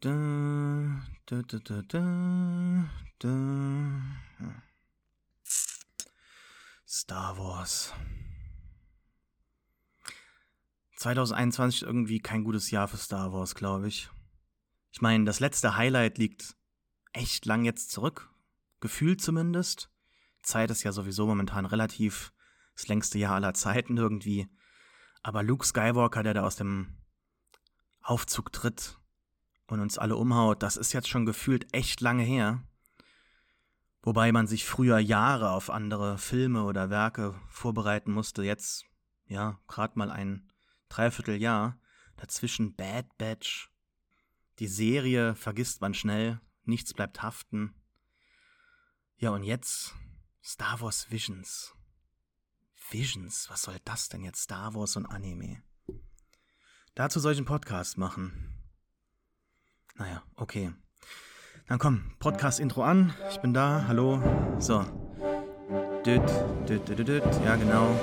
da, da, da, da, da, da. Star Wars. 2021 irgendwie kein gutes Jahr für Star Wars, glaube ich. Ich meine, das letzte Highlight liegt echt lang jetzt zurück. Gefühlt zumindest. Zeit ist ja sowieso momentan relativ das längste Jahr aller Zeiten irgendwie. Aber Luke Skywalker, der da aus dem Aufzug tritt und uns alle umhaut, das ist jetzt schon gefühlt echt lange her. Wobei man sich früher Jahre auf andere Filme oder Werke vorbereiten musste. Jetzt, ja, gerade mal ein Dreivierteljahr. Dazwischen Bad Batch. Die Serie vergisst man schnell. Nichts bleibt haften. Ja, und jetzt Star Wars Visions. Visions, was soll das denn jetzt? Star Wars und Anime. Dazu soll ich einen Podcast machen. Naja, okay. Dann komm, Podcast-Intro an. Ich bin da. Hallo. So. Düt, düt, düt, düt. Ja, genau.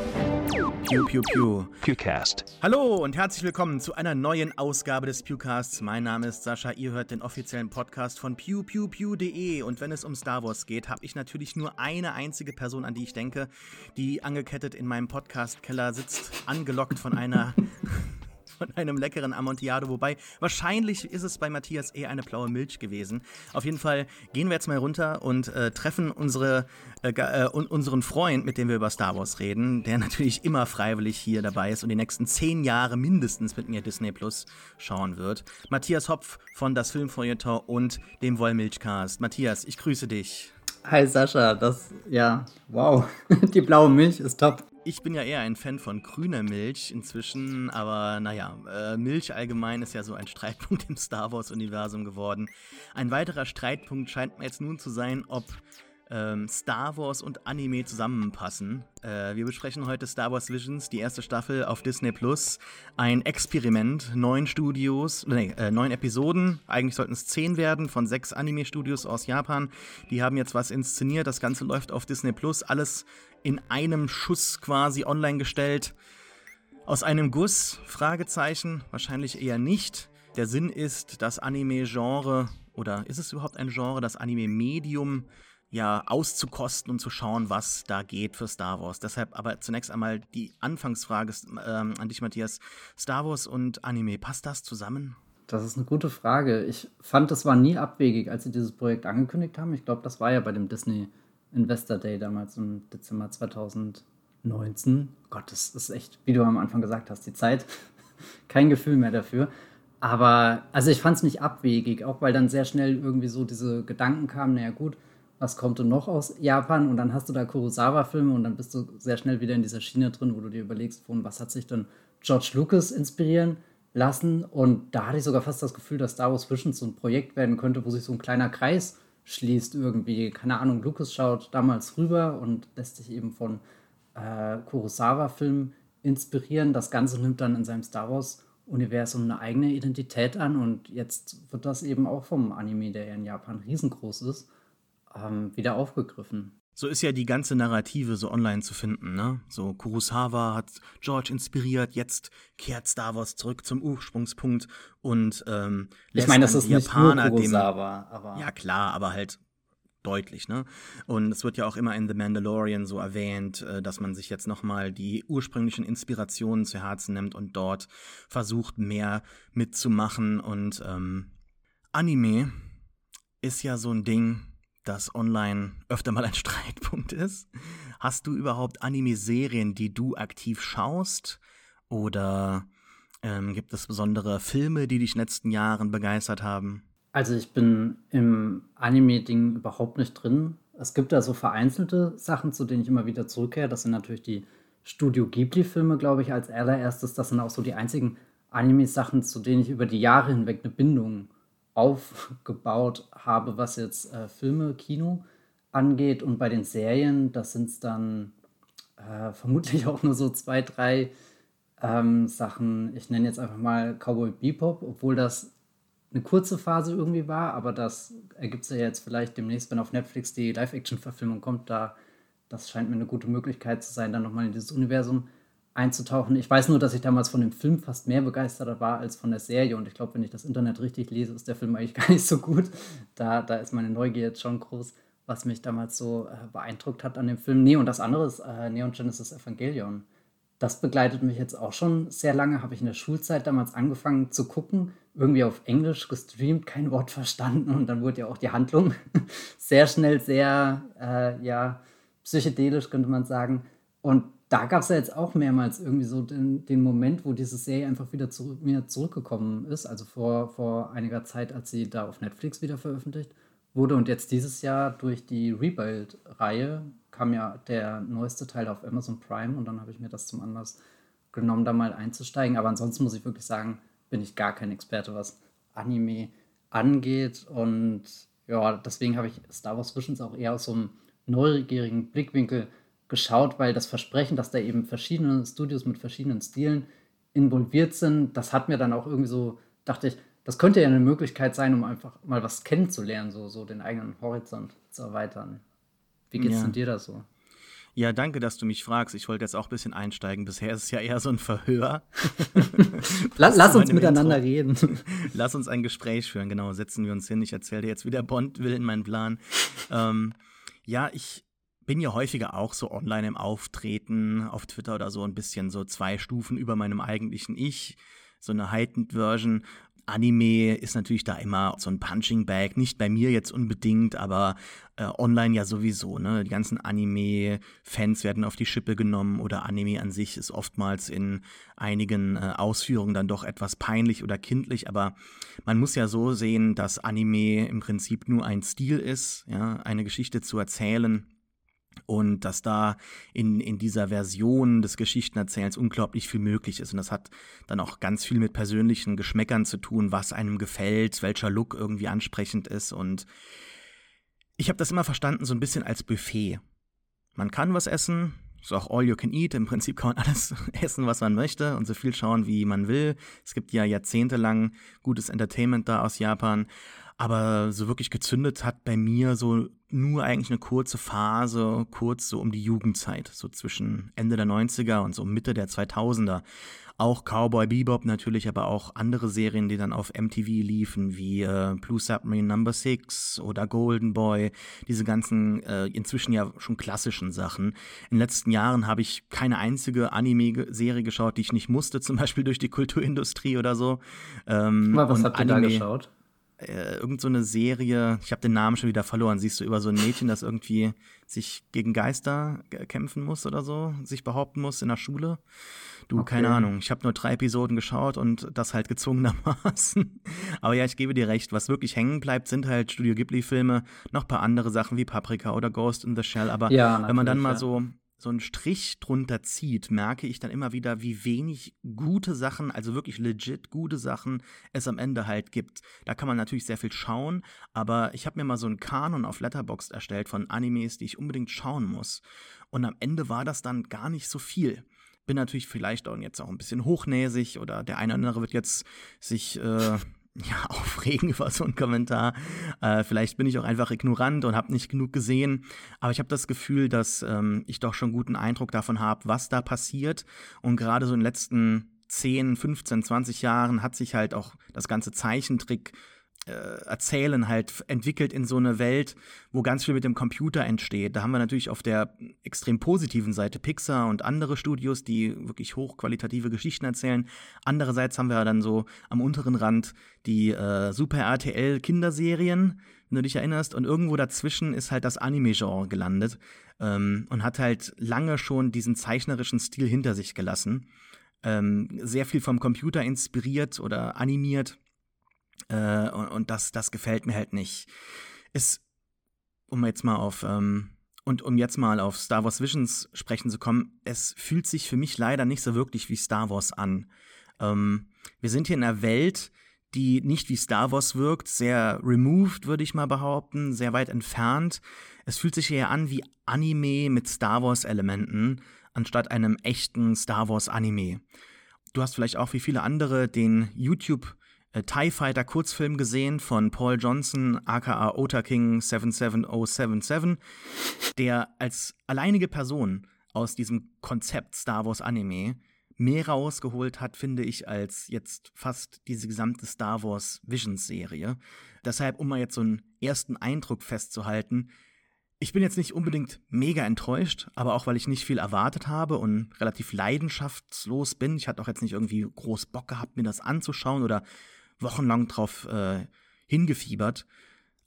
Pew, pew, pew. Pewcast. Hallo und herzlich willkommen zu einer neuen Ausgabe des Pewcasts. Mein Name ist Sascha, ihr hört den offiziellen Podcast von pewpewpew.de und wenn es um Star Wars geht, habe ich natürlich nur eine einzige Person, an die ich denke, die angekettet in meinem Podcast-Keller sitzt, angelockt von einer von einem leckeren Amontillado. Wobei wahrscheinlich ist es bei Matthias eher eine blaue Milch gewesen. Auf jeden Fall gehen wir jetzt mal runter und äh, treffen unsere, äh, äh, unseren Freund, mit dem wir über Star Wars reden, der natürlich immer freiwillig hier dabei ist und die nächsten zehn Jahre mindestens mit mir Disney Plus schauen wird. Matthias Hopf von Das Filmfeuilleton und dem Wollmilchcast. Matthias, ich grüße dich. Hi Sascha, das, ja, wow, die blaue Milch ist top. Ich bin ja eher ein Fan von grüner Milch inzwischen, aber naja, äh, Milch allgemein ist ja so ein Streitpunkt im Star Wars-Universum geworden. Ein weiterer Streitpunkt scheint mir jetzt nun zu sein, ob ähm, Star Wars und Anime zusammenpassen. Äh, wir besprechen heute Star Wars Visions, die erste Staffel auf Disney Plus. Ein Experiment, neun Studios, nee, äh, neun Episoden. Eigentlich sollten es zehn werden von sechs Anime-Studios aus Japan. Die haben jetzt was inszeniert. Das Ganze läuft auf Disney Plus. Alles in einem Schuss quasi online gestellt. Aus einem Guss? Fragezeichen. Wahrscheinlich eher nicht. Der Sinn ist, das Anime-Genre, oder ist es überhaupt ein Genre, das Anime-Medium ja auszukosten und zu schauen, was da geht für Star Wars. Deshalb aber zunächst einmal die Anfangsfrage ähm, an dich, Matthias. Star Wars und Anime, passt das zusammen? Das ist eine gute Frage. Ich fand, das war nie abwegig, als sie dieses Projekt angekündigt haben. Ich glaube, das war ja bei dem Disney Investor Day damals im Dezember 2019. Gott, das ist echt, wie du am Anfang gesagt hast, die Zeit. Kein Gefühl mehr dafür. Aber, also ich fand es nicht abwegig, auch weil dann sehr schnell irgendwie so diese Gedanken kamen, naja gut, was kommt denn noch aus Japan? Und dann hast du da Kurosawa-Filme und dann bist du sehr schnell wieder in dieser Schiene drin, wo du dir überlegst, von was hat sich denn George Lucas inspirieren lassen? Und da hatte ich sogar fast das Gefühl, dass Star Wars Visions so ein Projekt werden könnte, wo sich so ein kleiner Kreis schließt irgendwie. Keine Ahnung, Lucas schaut damals rüber und lässt sich eben von äh, Kurosawa-Filmen inspirieren. Das Ganze nimmt dann in seinem Star Wars-Universum eine eigene Identität an und jetzt wird das eben auch vom Anime, der ja in Japan riesengroß ist, ähm, wieder aufgegriffen. So ist ja die ganze Narrative so online zu finden, ne? So Kurosawa hat George inspiriert, jetzt kehrt Star Wars zurück zum Ursprungspunkt und ähm, ich meine, das ist Japaner nicht nur Kurosawa, dem, aber ja klar, aber halt deutlich, ne? Und es wird ja auch immer in The Mandalorian so erwähnt, äh, dass man sich jetzt nochmal die ursprünglichen Inspirationen zu Herzen nimmt und dort versucht mehr mitzumachen und ähm, Anime ist ja so ein Ding das online öfter mal ein Streitpunkt ist. Hast du überhaupt Anime-Serien, die du aktiv schaust? Oder ähm, gibt es besondere Filme, die dich in den letzten Jahren begeistert haben? Also ich bin im Anime-Ding überhaupt nicht drin. Es gibt da so vereinzelte Sachen, zu denen ich immer wieder zurückkehre. Das sind natürlich die Studio Ghibli-Filme, glaube ich, als allererstes. Das sind auch so die einzigen Anime-Sachen, zu denen ich über die Jahre hinweg eine Bindung aufgebaut habe, was jetzt äh, Filme, Kino angeht. Und bei den Serien, das sind es dann äh, vermutlich auch nur so zwei, drei ähm, Sachen. Ich nenne jetzt einfach mal Cowboy Bebop, obwohl das eine kurze Phase irgendwie war, aber das ergibt sich ja jetzt vielleicht demnächst, wenn auf Netflix die Live-Action-Verfilmung kommt, da das scheint mir eine gute Möglichkeit zu sein, dann nochmal in dieses Universum einzutauchen. Ich weiß nur, dass ich damals von dem Film fast mehr begeistert war als von der Serie. Und ich glaube, wenn ich das Internet richtig lese, ist der Film eigentlich gar nicht so gut. Da, da ist meine Neugier jetzt schon groß, was mich damals so äh, beeindruckt hat an dem Film. Nee, und das andere ist äh, Neon Genesis Evangelion. Das begleitet mich jetzt auch schon sehr lange. Habe ich in der Schulzeit damals angefangen zu gucken. Irgendwie auf Englisch gestreamt, kein Wort verstanden. Und dann wurde ja auch die Handlung sehr schnell sehr, äh, ja, psychedelisch, könnte man sagen. Und da gab es ja jetzt auch mehrmals irgendwie so den, den Moment, wo diese Serie einfach wieder zu mir zurückgekommen ist. Also vor, vor einiger Zeit, als sie da auf Netflix wieder veröffentlicht wurde. Und jetzt dieses Jahr durch die Rebuild-Reihe kam ja der neueste Teil auf Amazon Prime und dann habe ich mir das zum Anlass genommen, da mal einzusteigen. Aber ansonsten muss ich wirklich sagen, bin ich gar kein Experte, was Anime angeht. Und ja, deswegen habe ich Star Wars Visions auch eher aus so einem neugierigen Blickwinkel geschaut, weil das Versprechen, dass da eben verschiedene Studios mit verschiedenen Stilen involviert sind, das hat mir dann auch irgendwie so, dachte ich, das könnte ja eine Möglichkeit sein, um einfach mal was kennenzulernen, so, so den eigenen Horizont zu erweitern. Wie geht's ja. denn dir da so? Ja, danke, dass du mich fragst. Ich wollte jetzt auch ein bisschen einsteigen. Bisher ist es ja eher so ein Verhör. lass, lass uns miteinander Intro. reden. Lass uns ein Gespräch führen, genau. Setzen wir uns hin. Ich erzähle dir jetzt, wie der Bond will in meinen Plan. Ähm, ja, ich bin ja häufiger auch so online im Auftreten, auf Twitter oder so, ein bisschen so zwei Stufen über meinem eigentlichen Ich. So eine heightened Version. Anime ist natürlich da immer so ein Punching Bag, nicht bei mir jetzt unbedingt, aber äh, online ja sowieso. Ne? Die ganzen Anime-Fans werden auf die Schippe genommen oder Anime an sich ist oftmals in einigen äh, Ausführungen dann doch etwas peinlich oder kindlich, aber man muss ja so sehen, dass Anime im Prinzip nur ein Stil ist, ja? eine Geschichte zu erzählen und dass da in, in dieser Version des Geschichtenerzählens unglaublich viel möglich ist. Und das hat dann auch ganz viel mit persönlichen Geschmäckern zu tun, was einem gefällt, welcher Look irgendwie ansprechend ist. Und ich habe das immer verstanden, so ein bisschen als Buffet. Man kann was essen, ist auch all you can eat. Im Prinzip kann man alles essen, was man möchte und so viel schauen, wie man will. Es gibt ja jahrzehntelang gutes Entertainment da aus Japan. Aber so wirklich gezündet hat bei mir so nur eigentlich eine kurze Phase, kurz so um die Jugendzeit, so zwischen Ende der 90er und so Mitte der 2000er. Auch Cowboy Bebop natürlich, aber auch andere Serien, die dann auf MTV liefen, wie äh, Blue Submarine Number 6 oder Golden Boy, diese ganzen äh, inzwischen ja schon klassischen Sachen. In den letzten Jahren habe ich keine einzige Anime-Serie geschaut, die ich nicht musste, zum Beispiel durch die Kulturindustrie oder so. Ähm, was habt ihr Anime, da geschaut? Äh, irgend so eine Serie, ich habe den Namen schon wieder verloren, siehst du über so ein Mädchen, das irgendwie sich gegen Geister kämpfen muss oder so, sich behaupten muss in der Schule. Du, okay. keine Ahnung, ich habe nur drei Episoden geschaut und das halt gezwungenermaßen. Aber ja, ich gebe dir recht, was wirklich hängen bleibt, sind halt Studio Ghibli-Filme, noch ein paar andere Sachen wie Paprika oder Ghost in the Shell. Aber ja, wenn man dann mal ja. so so einen Strich drunter zieht, merke ich dann immer wieder, wie wenig gute Sachen, also wirklich legit gute Sachen es am Ende halt gibt. Da kann man natürlich sehr viel schauen, aber ich habe mir mal so einen Kanon auf Letterboxd erstellt von Animes, die ich unbedingt schauen muss. Und am Ende war das dann gar nicht so viel. Bin natürlich vielleicht auch jetzt auch ein bisschen hochnäsig oder der eine oder andere wird jetzt sich äh, ja, aufregen über so einen Kommentar. Äh, vielleicht bin ich auch einfach ignorant und habe nicht genug gesehen. Aber ich habe das Gefühl, dass ähm, ich doch schon guten Eindruck davon habe, was da passiert. Und gerade so in den letzten 10, 15, 20 Jahren hat sich halt auch das ganze Zeichentrick Erzählen halt entwickelt in so eine Welt, wo ganz viel mit dem Computer entsteht. Da haben wir natürlich auf der extrem positiven Seite Pixar und andere Studios, die wirklich hochqualitative Geschichten erzählen. Andererseits haben wir dann so am unteren Rand die äh, Super RTL Kinderserien, wenn du dich erinnerst. Und irgendwo dazwischen ist halt das Anime-Genre gelandet ähm, und hat halt lange schon diesen zeichnerischen Stil hinter sich gelassen. Ähm, sehr viel vom Computer inspiriert oder animiert äh, und, und das, das gefällt mir halt nicht. Es, um jetzt mal auf, ähm, und um jetzt mal auf Star Wars Visions sprechen zu kommen, es fühlt sich für mich leider nicht so wirklich wie Star Wars an. Ähm, wir sind hier in einer Welt, die nicht wie Star Wars wirkt, sehr removed, würde ich mal behaupten, sehr weit entfernt. Es fühlt sich eher an wie Anime mit Star Wars-Elementen, anstatt einem echten Star Wars-Anime. Du hast vielleicht auch wie viele andere den YouTube- TIE Fighter Kurzfilm gesehen von Paul Johnson, aka Ota King 77077, der als alleinige Person aus diesem Konzept Star Wars Anime mehr rausgeholt hat, finde ich, als jetzt fast diese gesamte Star Wars Visions Serie. Deshalb, um mal jetzt so einen ersten Eindruck festzuhalten, ich bin jetzt nicht unbedingt mega enttäuscht, aber auch weil ich nicht viel erwartet habe und relativ leidenschaftslos bin. Ich hatte auch jetzt nicht irgendwie groß Bock gehabt, mir das anzuschauen oder wochenlang drauf äh, hingefiebert.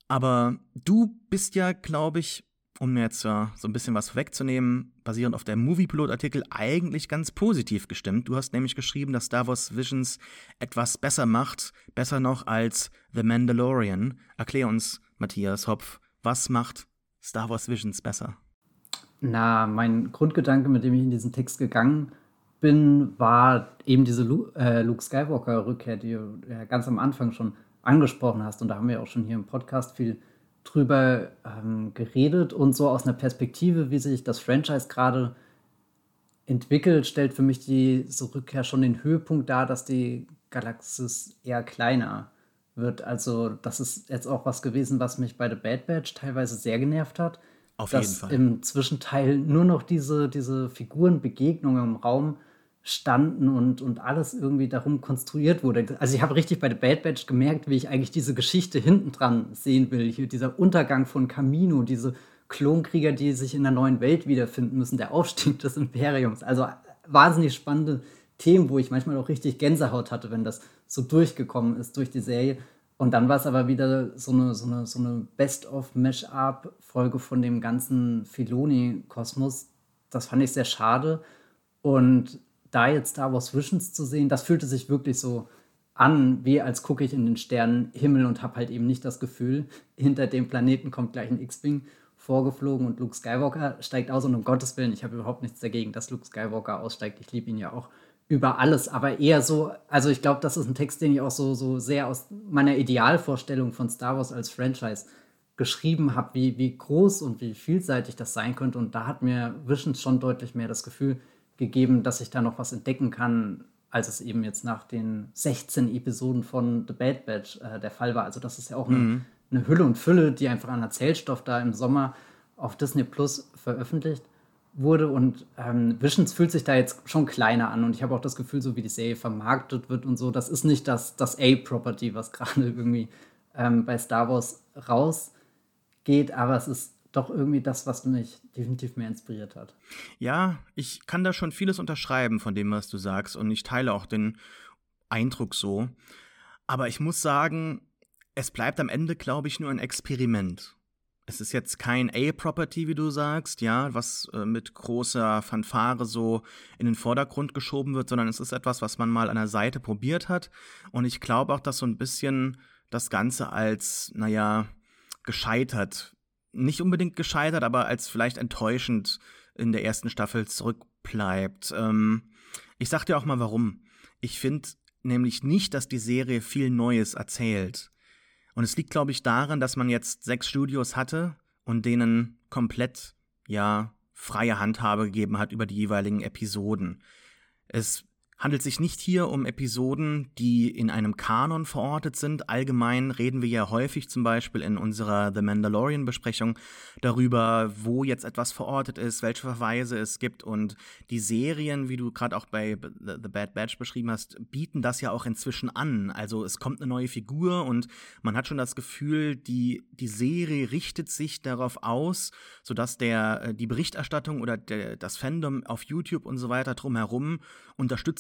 Aber du bist ja, glaube ich, um mir jetzt uh, so ein bisschen was wegzunehmen, basierend auf der Moviepilot-Artikel, eigentlich ganz positiv gestimmt. Du hast nämlich geschrieben, dass Star Wars Visions etwas besser macht, besser noch als The Mandalorian. Erklär uns, Matthias Hopf, was macht Star Wars Visions besser? Na, mein Grundgedanke, mit dem ich in diesen Text gegangen bin, war eben diese Lu äh, Luke Skywalker-Rückkehr, die du ja ganz am Anfang schon angesprochen hast. Und da haben wir auch schon hier im Podcast viel drüber ähm, geredet. Und so aus einer Perspektive, wie sich das Franchise gerade entwickelt, stellt für mich die so Rückkehr schon den Höhepunkt dar, dass die Galaxis eher kleiner wird. Also, das ist jetzt auch was gewesen, was mich bei The Bad Batch teilweise sehr genervt hat. Auf dass jeden Fall. Im Zwischenteil nur noch diese, diese Figurenbegegnungen im Raum standen und, und alles irgendwie darum konstruiert wurde. Also ich habe richtig bei The Bad Batch gemerkt, wie ich eigentlich diese Geschichte hinten dran sehen will. Hier dieser Untergang von Camino, diese Klonkrieger, die sich in der neuen Welt wiederfinden müssen, der Aufstieg des Imperiums. Also wahnsinnig spannende Themen, wo ich manchmal auch richtig Gänsehaut hatte, wenn das so durchgekommen ist durch die Serie. Und dann war es aber wieder so eine, so eine, so eine Best-of-Mash-up-Folge von dem ganzen Filoni-Kosmos. Das fand ich sehr schade. Und da jetzt Star Wars Visions zu sehen, das fühlte sich wirklich so an, wie als gucke ich in den Sternenhimmel und habe halt eben nicht das Gefühl, hinter dem Planeten kommt gleich ein X-Wing vorgeflogen und Luke Skywalker steigt aus und um Gottes Willen, ich habe überhaupt nichts dagegen, dass Luke Skywalker aussteigt. Ich liebe ihn ja auch über alles, aber eher so, also ich glaube, das ist ein Text, den ich auch so, so sehr aus meiner Idealvorstellung von Star Wars als Franchise geschrieben habe, wie, wie groß und wie vielseitig das sein könnte. Und da hat mir Visions schon deutlich mehr das Gefühl gegeben, dass ich da noch was entdecken kann, als es eben jetzt nach den 16 Episoden von The Bad Batch äh, der Fall war. Also das ist ja auch eine, mhm. eine Hülle und Fülle, die einfach an Erzählstoff da im Sommer auf Disney Plus veröffentlicht wurde. Und ähm, Visions fühlt sich da jetzt schon kleiner an. Und ich habe auch das Gefühl, so wie die Serie vermarktet wird und so, das ist nicht das, das A-Property, was gerade irgendwie ähm, bei Star Wars rausgeht, aber es ist doch irgendwie das, was mich definitiv mehr inspiriert hat. Ja, ich kann da schon vieles unterschreiben von dem, was du sagst. Und ich teile auch den Eindruck so. Aber ich muss sagen, es bleibt am Ende, glaube ich, nur ein Experiment. Es ist jetzt kein A-Property, wie du sagst, ja, was äh, mit großer Fanfare so in den Vordergrund geschoben wird, sondern es ist etwas, was man mal an der Seite probiert hat. Und ich glaube auch, dass so ein bisschen das Ganze als, naja, gescheitert, nicht unbedingt gescheitert, aber als vielleicht enttäuschend in der ersten Staffel zurückbleibt. Ähm, ich sag dir auch mal warum. Ich finde nämlich nicht, dass die Serie viel Neues erzählt. Und es liegt, glaube ich, daran, dass man jetzt sechs Studios hatte und denen komplett, ja, freie Handhabe gegeben hat über die jeweiligen Episoden. Es handelt sich nicht hier um Episoden, die in einem Kanon verortet sind. Allgemein reden wir ja häufig zum Beispiel in unserer The Mandalorian-Besprechung darüber, wo jetzt etwas verortet ist, welche Verweise es gibt. Und die Serien, wie du gerade auch bei The Bad Batch beschrieben hast, bieten das ja auch inzwischen an. Also es kommt eine neue Figur und man hat schon das Gefühl, die, die Serie richtet sich darauf aus, sodass der, äh, die Berichterstattung oder der, das Fandom auf YouTube und so weiter drumherum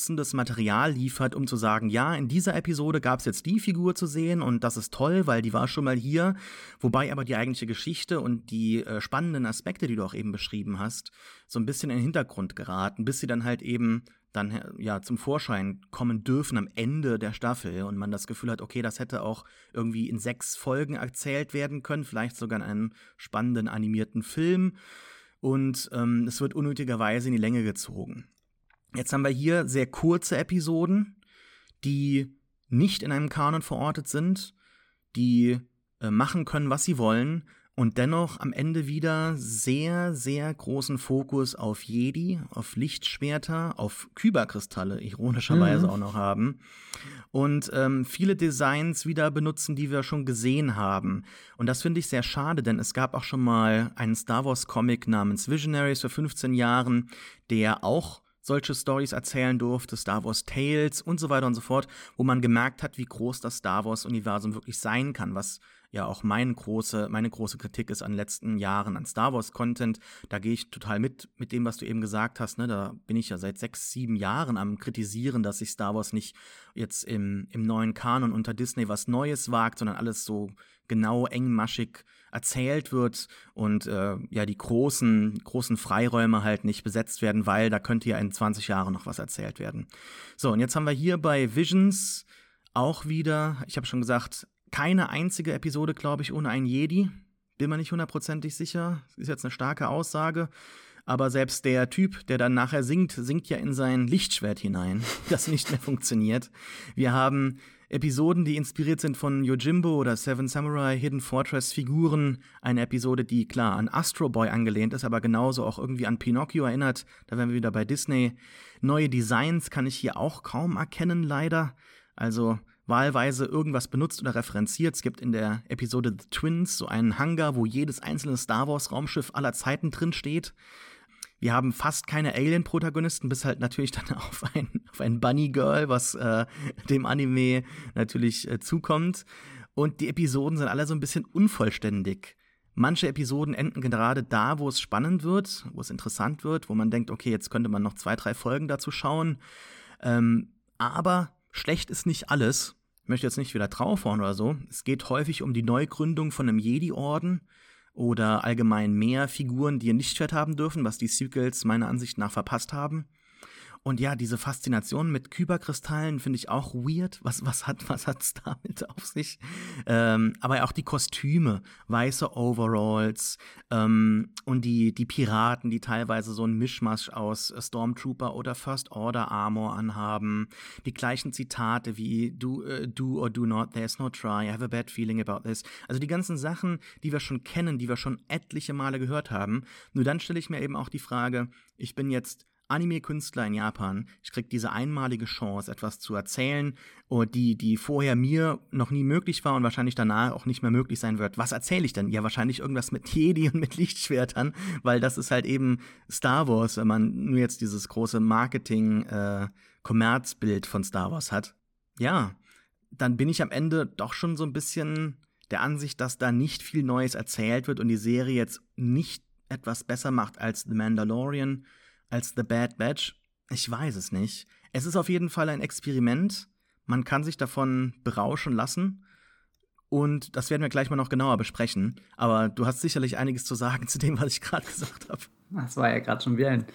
unterstützendes Material liefert, um zu sagen, ja, in dieser Episode gab es jetzt die Figur zu sehen und das ist toll, weil die war schon mal hier, wobei aber die eigentliche Geschichte und die äh, spannenden Aspekte, die du auch eben beschrieben hast, so ein bisschen in den Hintergrund geraten, bis sie dann halt eben dann ja zum Vorschein kommen dürfen am Ende der Staffel und man das Gefühl hat, okay, das hätte auch irgendwie in sechs Folgen erzählt werden können, vielleicht sogar in einem spannenden animierten Film und ähm, es wird unnötigerweise in die Länge gezogen. Jetzt haben wir hier sehr kurze Episoden, die nicht in einem Kanon verortet sind, die äh, machen können, was sie wollen und dennoch am Ende wieder sehr, sehr großen Fokus auf Jedi, auf Lichtschwerter, auf Kyberkristalle, ironischerweise mhm. auch noch haben. Und ähm, viele Designs wieder benutzen, die wir schon gesehen haben. Und das finde ich sehr schade, denn es gab auch schon mal einen Star Wars-Comic namens Visionaries vor 15 Jahren, der auch solche Stories erzählen durfte, Star Wars Tales und so weiter und so fort, wo man gemerkt hat, wie groß das Star Wars-Universum wirklich sein kann, was ja auch mein große, meine große Kritik ist an den letzten Jahren an Star Wars-Content. Da gehe ich total mit, mit dem, was du eben gesagt hast. Ne? Da bin ich ja seit sechs, sieben Jahren am Kritisieren, dass sich Star Wars nicht jetzt im, im neuen Kanon unter Disney was Neues wagt, sondern alles so genau engmaschig erzählt wird und äh, ja die großen großen Freiräume halt nicht besetzt werden, weil da könnte ja in 20 Jahren noch was erzählt werden. So, und jetzt haben wir hier bei Visions auch wieder, ich habe schon gesagt, keine einzige Episode, glaube ich, ohne einen Jedi. Bin mir nicht hundertprozentig sicher. Ist jetzt eine starke Aussage. Aber selbst der Typ, der dann nachher singt, singt ja in sein Lichtschwert hinein, das nicht mehr funktioniert. Wir haben Episoden, die inspiriert sind von Yojimbo oder Seven Samurai, Hidden Fortress Figuren. Eine Episode, die klar an Astro Boy angelehnt ist, aber genauso auch irgendwie an Pinocchio erinnert. Da wären wir wieder bei Disney. Neue Designs kann ich hier auch kaum erkennen, leider. Also wahlweise irgendwas benutzt oder referenziert. Es gibt in der Episode The Twins so einen Hangar, wo jedes einzelne Star Wars Raumschiff aller Zeiten drin steht. Wir haben fast keine Alien-Protagonisten, bis halt natürlich dann auf ein, auf ein Bunny Girl, was äh, dem Anime natürlich äh, zukommt. Und die Episoden sind alle so ein bisschen unvollständig. Manche Episoden enden gerade da, wo es spannend wird, wo es interessant wird, wo man denkt, okay, jetzt könnte man noch zwei, drei Folgen dazu schauen. Ähm, aber schlecht ist nicht alles. Ich möchte jetzt nicht wieder draufhauen oder so. Es geht häufig um die Neugründung von einem Jedi-Orden oder allgemein mehr Figuren, die ihr Lichtschwert haben dürfen, was die Sequels meiner Ansicht nach verpasst haben. Und ja, diese Faszination mit Kyberkristallen finde ich auch weird. Was, was hat was damit auf sich? Ähm, aber auch die Kostüme, weiße Overalls ähm, und die, die Piraten, die teilweise so ein Mischmasch aus Stormtrooper oder First Order Armor anhaben. Die gleichen Zitate wie do, uh, do or do not, there's no try, I have a bad feeling about this. Also die ganzen Sachen, die wir schon kennen, die wir schon etliche Male gehört haben. Nur dann stelle ich mir eben auch die Frage, ich bin jetzt Anime-Künstler in Japan. Ich kriege diese einmalige Chance, etwas zu erzählen, oh, die, die vorher mir noch nie möglich war und wahrscheinlich danach auch nicht mehr möglich sein wird. Was erzähle ich denn? Ja, wahrscheinlich irgendwas mit Jedi und mit Lichtschwertern, weil das ist halt eben Star Wars, wenn man nur jetzt dieses große Marketing-Kommerzbild äh, von Star Wars hat. Ja, dann bin ich am Ende doch schon so ein bisschen der Ansicht, dass da nicht viel Neues erzählt wird und die Serie jetzt nicht etwas besser macht als The Mandalorian als The Bad Batch? Ich weiß es nicht. Es ist auf jeden Fall ein Experiment. Man kann sich davon berauschen lassen. Und das werden wir gleich mal noch genauer besprechen. Aber du hast sicherlich einiges zu sagen zu dem, was ich gerade gesagt habe. Das war ja gerade schon wieder ein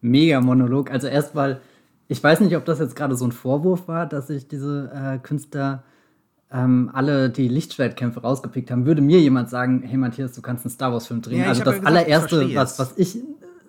Mega-Monolog. Also erstmal, ich weiß nicht, ob das jetzt gerade so ein Vorwurf war, dass sich diese äh, Künstler ähm, alle die Lichtschwertkämpfe rausgepickt haben. Würde mir jemand sagen, hey Matthias, du kannst einen Star Wars-Film drehen. Ja, also das gesagt, allererste, was, was ich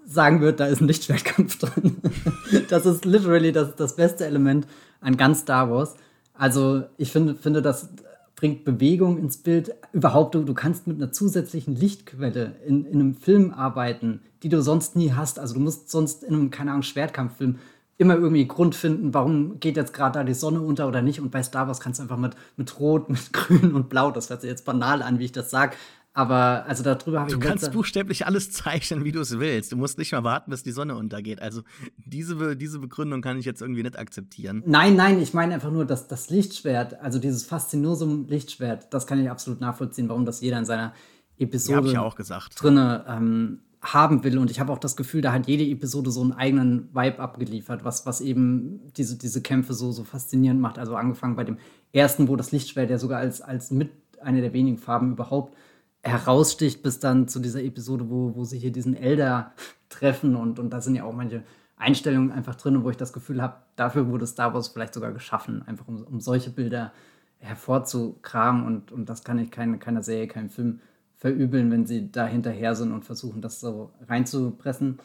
sagen würde, da ist ein Lichtschwertkampf drin. das ist literally das, das beste Element an ganz Star Wars. Also ich finde, finde, das bringt Bewegung ins Bild. Überhaupt, du, du kannst mit einer zusätzlichen Lichtquelle in, in einem Film arbeiten, die du sonst nie hast. Also du musst sonst in einem, keine Ahnung, Schwertkampffilm immer irgendwie Grund finden, warum geht jetzt gerade da die Sonne unter oder nicht. Und bei Star Wars kannst du einfach mit, mit Rot, mit Grün und Blau, das hört sich jetzt banal an, wie ich das sage, aber also darüber habe ich. Du kannst buchstäblich alles zeichnen, wie du es willst. Du musst nicht mal warten, bis die Sonne untergeht. Also diese, diese Begründung kann ich jetzt irgendwie nicht akzeptieren. Nein, nein, ich meine einfach nur, dass das Lichtschwert, also dieses Faszinosum Lichtschwert, das kann ich absolut nachvollziehen, warum das jeder in seiner Episode ja, drinne ähm, haben will. Und ich habe auch das Gefühl, da hat jede Episode so einen eigenen Vibe abgeliefert, was, was eben diese, diese Kämpfe so, so faszinierend macht. Also angefangen bei dem ersten, wo das Lichtschwert ja sogar als, als mit eine der wenigen Farben überhaupt heraussticht, bis dann zu dieser Episode, wo, wo sie hier diesen Elder treffen und, und da sind ja auch manche Einstellungen einfach drin, wo ich das Gefühl habe, dafür wurde Star Wars vielleicht sogar geschaffen, einfach um, um solche Bilder hervorzukramen und, und das kann ich keine, keiner Serie, keinem Film verübeln, wenn sie da hinterher sind und versuchen, das so reinzupressen.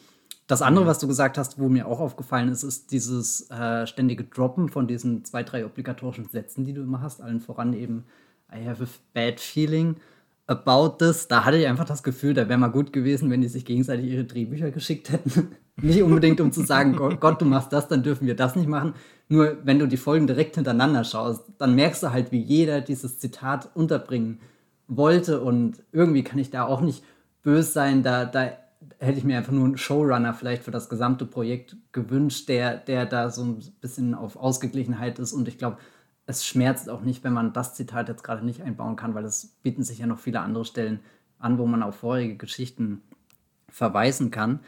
Das andere, was du gesagt hast, wo mir auch aufgefallen ist, ist dieses äh, ständige Droppen von diesen zwei, drei obligatorischen Sätzen, die du immer hast, allen voran eben I have a bad feeling About This, da hatte ich einfach das Gefühl, da wäre mal gut gewesen, wenn die sich gegenseitig ihre Drehbücher geschickt hätten. nicht unbedingt, um zu sagen, Gott, du machst das, dann dürfen wir das nicht machen. Nur wenn du die Folgen direkt hintereinander schaust, dann merkst du halt, wie jeder dieses Zitat unterbringen wollte. Und irgendwie kann ich da auch nicht böse sein. Da, da hätte ich mir einfach nur einen Showrunner vielleicht für das gesamte Projekt gewünscht, der, der da so ein bisschen auf Ausgeglichenheit ist. Und ich glaube, es schmerzt auch nicht, wenn man das Zitat jetzt gerade nicht einbauen kann, weil es bieten sich ja noch viele andere Stellen an, wo man auf vorherige Geschichten verweisen kann.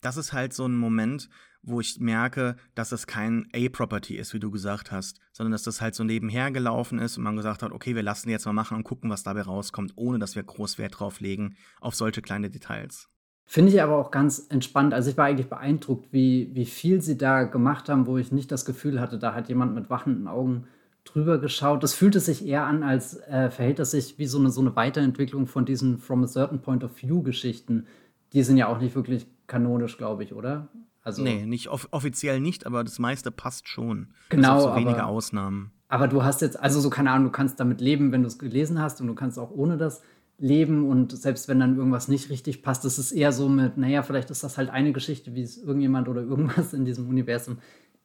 Das ist halt so ein Moment, wo ich merke, dass es kein A-Property ist, wie du gesagt hast, sondern dass das halt so nebenher gelaufen ist und man gesagt hat, okay, wir lassen jetzt mal machen und gucken, was dabei rauskommt, ohne dass wir groß Wert drauf legen auf solche kleine Details. Finde ich aber auch ganz entspannt. Also ich war eigentlich beeindruckt, wie, wie viel sie da gemacht haben, wo ich nicht das Gefühl hatte, da hat jemand mit wachenden Augen drüber geschaut. Das fühlte sich eher an, als äh, verhält das sich wie so eine, so eine Weiterentwicklung von diesen From a Certain Point of View Geschichten. Die sind ja auch nicht wirklich kanonisch, glaube ich, oder? Also, nee, nicht off offiziell nicht, aber das meiste passt schon. Genau. so wenige Ausnahmen. Aber du hast jetzt, also so keine Ahnung, du kannst damit leben, wenn du es gelesen hast und du kannst auch ohne das leben und selbst wenn dann irgendwas nicht richtig passt, ist es eher so mit, naja, vielleicht ist das halt eine Geschichte, wie es irgendjemand oder irgendwas in diesem Universum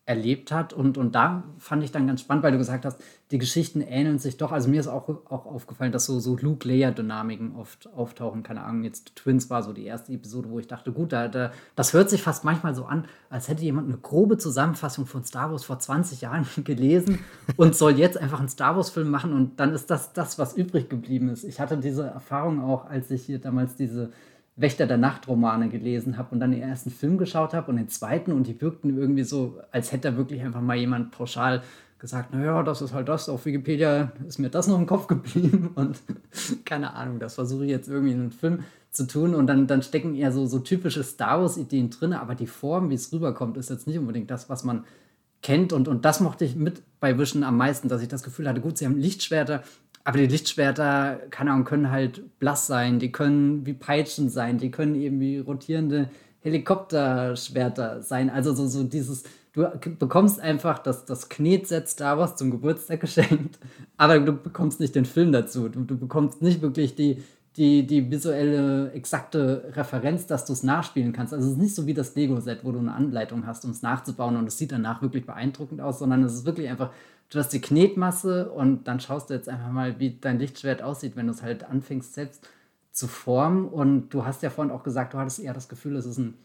erlebt hat. Und, und da fand ich dann ganz spannend, weil du gesagt hast, die Geschichten ähneln sich doch. Also mir ist auch, auch aufgefallen, dass so, so Luke-Leia-Dynamiken oft auftauchen. Keine Ahnung, jetzt Twins war so die erste Episode, wo ich dachte, gut, da, da, das hört sich fast manchmal so an, als hätte jemand eine grobe Zusammenfassung von Star Wars vor 20 Jahren gelesen und soll jetzt einfach einen Star Wars-Film machen und dann ist das das, was übrig geblieben ist. Ich hatte diese Erfahrung auch, als ich hier damals diese Wächter der Nacht-Romane gelesen habe und dann den ersten Film geschaut habe und den zweiten und die wirkten irgendwie so, als hätte da wirklich einfach mal jemand pauschal gesagt, naja, das ist halt das, auf Wikipedia ist mir das noch im Kopf geblieben und keine Ahnung, das versuche ich jetzt irgendwie in einem Film zu tun und dann, dann stecken eher so, so typische Star Wars-Ideen drin, aber die Form, wie es rüberkommt, ist jetzt nicht unbedingt das, was man kennt und, und das mochte ich mit bei Vision am meisten, dass ich das Gefühl hatte, gut, sie haben Lichtschwerter, aber die Lichtschwerter, keine Ahnung, können halt blass sein, die können wie Peitschen sein, die können eben wie rotierende Helikopterschwerter sein. Also so, so dieses, du bekommst einfach das, das Knetset Star Wars zum Geburtstag geschenkt, aber du bekommst nicht den Film dazu. Du, du bekommst nicht wirklich die, die, die visuelle, exakte Referenz, dass du es nachspielen kannst. Also es ist nicht so wie das Lego-Set, wo du eine Anleitung hast, um es nachzubauen und es sieht danach wirklich beeindruckend aus, sondern es ist wirklich einfach du hast die Knetmasse und dann schaust du jetzt einfach mal, wie dein Lichtschwert aussieht, wenn du es halt anfängst selbst zu formen. Und du hast ja vorhin auch gesagt, du hattest eher das Gefühl, es ist ein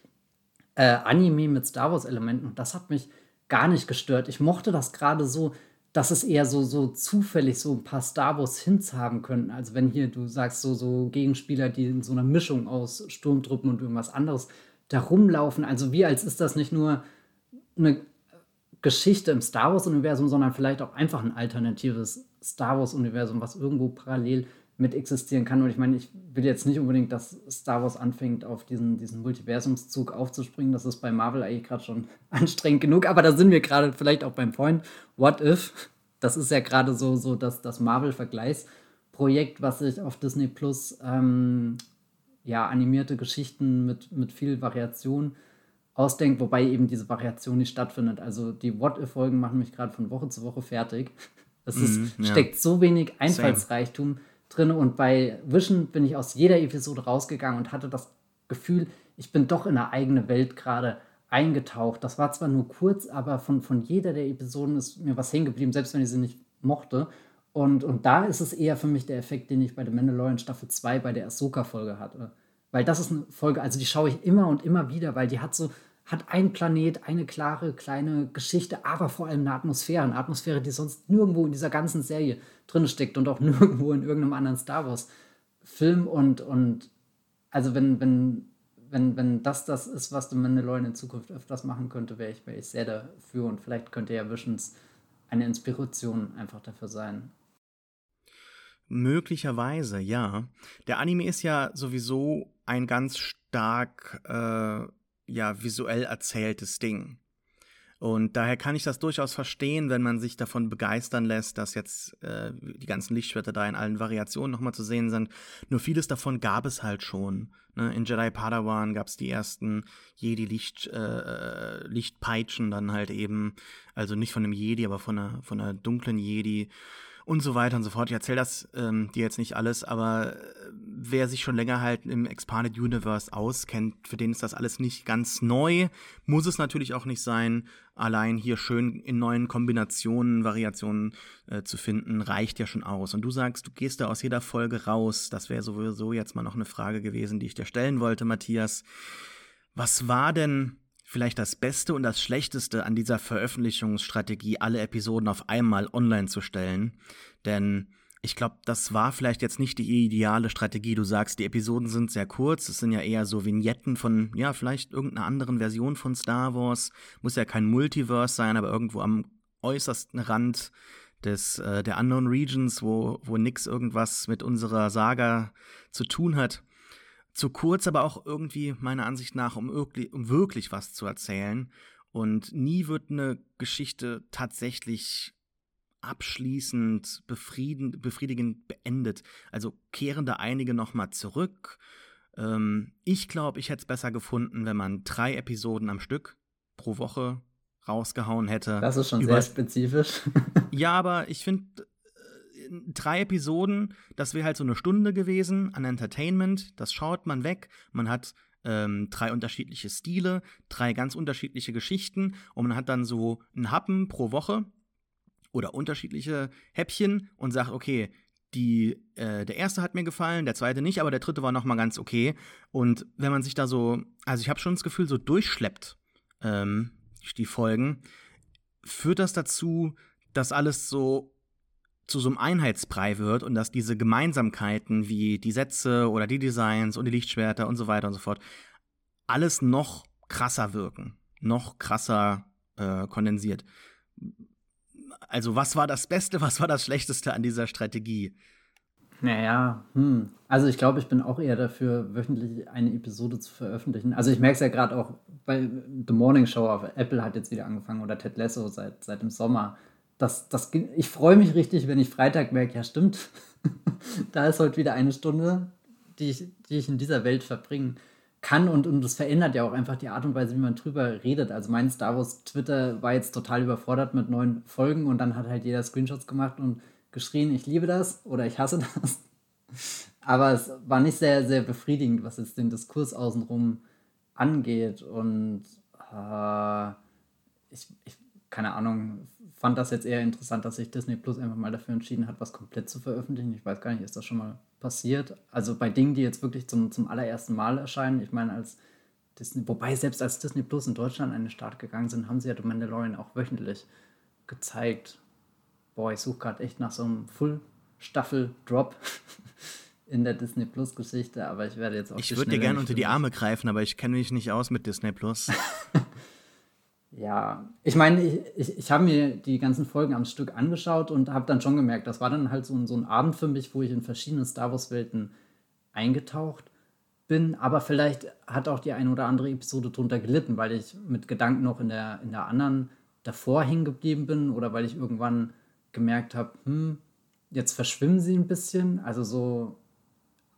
äh, Anime mit Star Wars-Elementen und das hat mich gar nicht gestört. Ich mochte das gerade so, dass es eher so, so zufällig so ein paar Star Wars-Hints haben könnten. Also wenn hier du sagst, so, so Gegenspieler, die in so einer Mischung aus Sturmtruppen und irgendwas anderes da rumlaufen. Also wie als ist das nicht nur eine Geschichte im Star Wars-Universum, sondern vielleicht auch einfach ein alternatives Star Wars-Universum, was irgendwo parallel mit existieren kann. Und ich meine, ich will jetzt nicht unbedingt, dass Star Wars anfängt, auf diesen, diesen Multiversumszug aufzuspringen. Das ist bei Marvel eigentlich gerade schon anstrengend genug. Aber da sind wir gerade vielleicht auch beim Point. What if? Das ist ja gerade so, so das, das Marvel-Vergleichsprojekt, was sich auf Disney Plus ähm, ja, animierte Geschichten mit, mit viel Variation ausdenkt, wobei eben diese Variation nicht stattfindet. Also die What-If-Folgen machen mich gerade von Woche zu Woche fertig. Es ist, mm, ja. steckt so wenig Einfallsreichtum Same. drin und bei Vision bin ich aus jeder Episode rausgegangen und hatte das Gefühl, ich bin doch in eine eigene Welt gerade eingetaucht. Das war zwar nur kurz, aber von, von jeder der Episoden ist mir was hängen geblieben, selbst wenn ich sie nicht mochte. Und, und da ist es eher für mich der Effekt, den ich bei The Mandalorian Staffel 2 bei der Ahsoka-Folge hatte. Weil das ist eine Folge, also die schaue ich immer und immer wieder, weil die hat so, hat ein Planet eine klare kleine Geschichte, aber vor allem eine Atmosphäre. Eine Atmosphäre, die sonst nirgendwo in dieser ganzen Serie drin steckt und auch nirgendwo in irgendeinem anderen Star Wars-Film. Und, und also wenn, wenn, wenn, wenn das das ist, was The Mandalorian in Zukunft öfters machen könnte, wäre ich, wär ich sehr dafür. Und vielleicht könnte ja Visions eine Inspiration einfach dafür sein. Möglicherweise, ja. Der Anime ist ja sowieso ein ganz stark äh, ja visuell erzähltes Ding. Und daher kann ich das durchaus verstehen, wenn man sich davon begeistern lässt, dass jetzt äh, die ganzen Lichtschwerter da in allen Variationen nochmal zu sehen sind. Nur vieles davon gab es halt schon. Ne? In Jedi Padawan gab es die ersten Jedi-Licht, äh, Lichtpeitschen dann halt eben, also nicht von einem Jedi, aber von einer, von einer dunklen Jedi und so weiter und so fort. Ich erzähle das ähm, dir jetzt nicht alles, aber äh, wer sich schon länger halt im Expanded Universe auskennt, für den ist das alles nicht ganz neu. Muss es natürlich auch nicht sein. Allein hier schön in neuen Kombinationen, Variationen äh, zu finden, reicht ja schon aus. Und du sagst, du gehst da aus jeder Folge raus. Das wäre sowieso jetzt mal noch eine Frage gewesen, die ich dir stellen wollte, Matthias. Was war denn vielleicht das Beste und das Schlechteste an dieser Veröffentlichungsstrategie, alle Episoden auf einmal online zu stellen? Denn ich glaube, das war vielleicht jetzt nicht die ideale Strategie. Du sagst, die Episoden sind sehr kurz. Es sind ja eher so Vignetten von, ja, vielleicht irgendeiner anderen Version von Star Wars. Muss ja kein Multiverse sein, aber irgendwo am äußersten Rand des, äh, der Unknown Regions, wo, wo nix irgendwas mit unserer Saga zu tun hat. Zu kurz, aber auch irgendwie meiner Ansicht nach, um wirklich, um wirklich was zu erzählen. Und nie wird eine Geschichte tatsächlich abschließend befriedigend beendet. Also kehren da einige nochmal zurück. Ähm, ich glaube, ich hätte es besser gefunden, wenn man drei Episoden am Stück pro Woche rausgehauen hätte. Das ist schon sehr spezifisch. ja, aber ich finde, drei Episoden, das wäre halt so eine Stunde gewesen an Entertainment. Das schaut man weg. Man hat ähm, drei unterschiedliche Stile, drei ganz unterschiedliche Geschichten und man hat dann so einen Happen pro Woche oder unterschiedliche Häppchen und sagt, okay, die, äh, der erste hat mir gefallen, der zweite nicht, aber der dritte war nochmal ganz okay. Und wenn man sich da so, also ich habe schon das Gefühl, so durchschleppt, ähm, die Folgen, führt das dazu, dass alles so zu so einem Einheitsbrei wird und dass diese Gemeinsamkeiten wie die Sätze oder die Designs und die Lichtschwerter und so weiter und so fort alles noch krasser wirken, noch krasser äh, kondensiert also was war das Beste, was war das Schlechteste an dieser Strategie? Naja, hm. also ich glaube, ich bin auch eher dafür, wöchentlich eine Episode zu veröffentlichen. Also ich merke es ja gerade auch bei The Morning Show auf Apple hat jetzt wieder angefangen oder Ted Lasso seit, seit dem Sommer. Das, das, ich freue mich richtig, wenn ich Freitag merke, ja stimmt, da ist heute wieder eine Stunde, die ich, die ich in dieser Welt verbringen kann und, und das verändert ja auch einfach die Art und Weise, wie man drüber redet. Also mein Star Wars Twitter war jetzt total überfordert mit neuen Folgen und dann hat halt jeder Screenshots gemacht und geschrien, ich liebe das oder ich hasse das. Aber es war nicht sehr, sehr befriedigend, was jetzt den Diskurs außenrum angeht. Und äh, ich, ich, keine Ahnung, fand das jetzt eher interessant, dass sich Disney Plus einfach mal dafür entschieden hat, was komplett zu veröffentlichen. Ich weiß gar nicht, ist das schon mal passiert? Also bei Dingen, die jetzt wirklich zum, zum allerersten Mal erscheinen. Ich meine, als Disney, wobei selbst als Disney Plus in Deutschland an den Start gegangen sind, haben sie ja The Mandalorian auch wöchentlich gezeigt. Boah, ich suche gerade echt nach so einem Full-Staffel-Drop in der Disney Plus Geschichte, aber ich werde jetzt auch. Ich würde dir gerne unter die Arme greifen, aber ich kenne mich nicht aus mit Disney Plus. Ja, ich meine, ich, ich, ich habe mir die ganzen Folgen am Stück angeschaut und habe dann schon gemerkt, das war dann halt so, so ein Abend für mich, wo ich in verschiedene Star Wars-Welten eingetaucht bin. Aber vielleicht hat auch die eine oder andere Episode drunter gelitten, weil ich mit Gedanken noch in der, in der anderen davor hingeblieben bin oder weil ich irgendwann gemerkt habe, hm, jetzt verschwimmen sie ein bisschen. Also so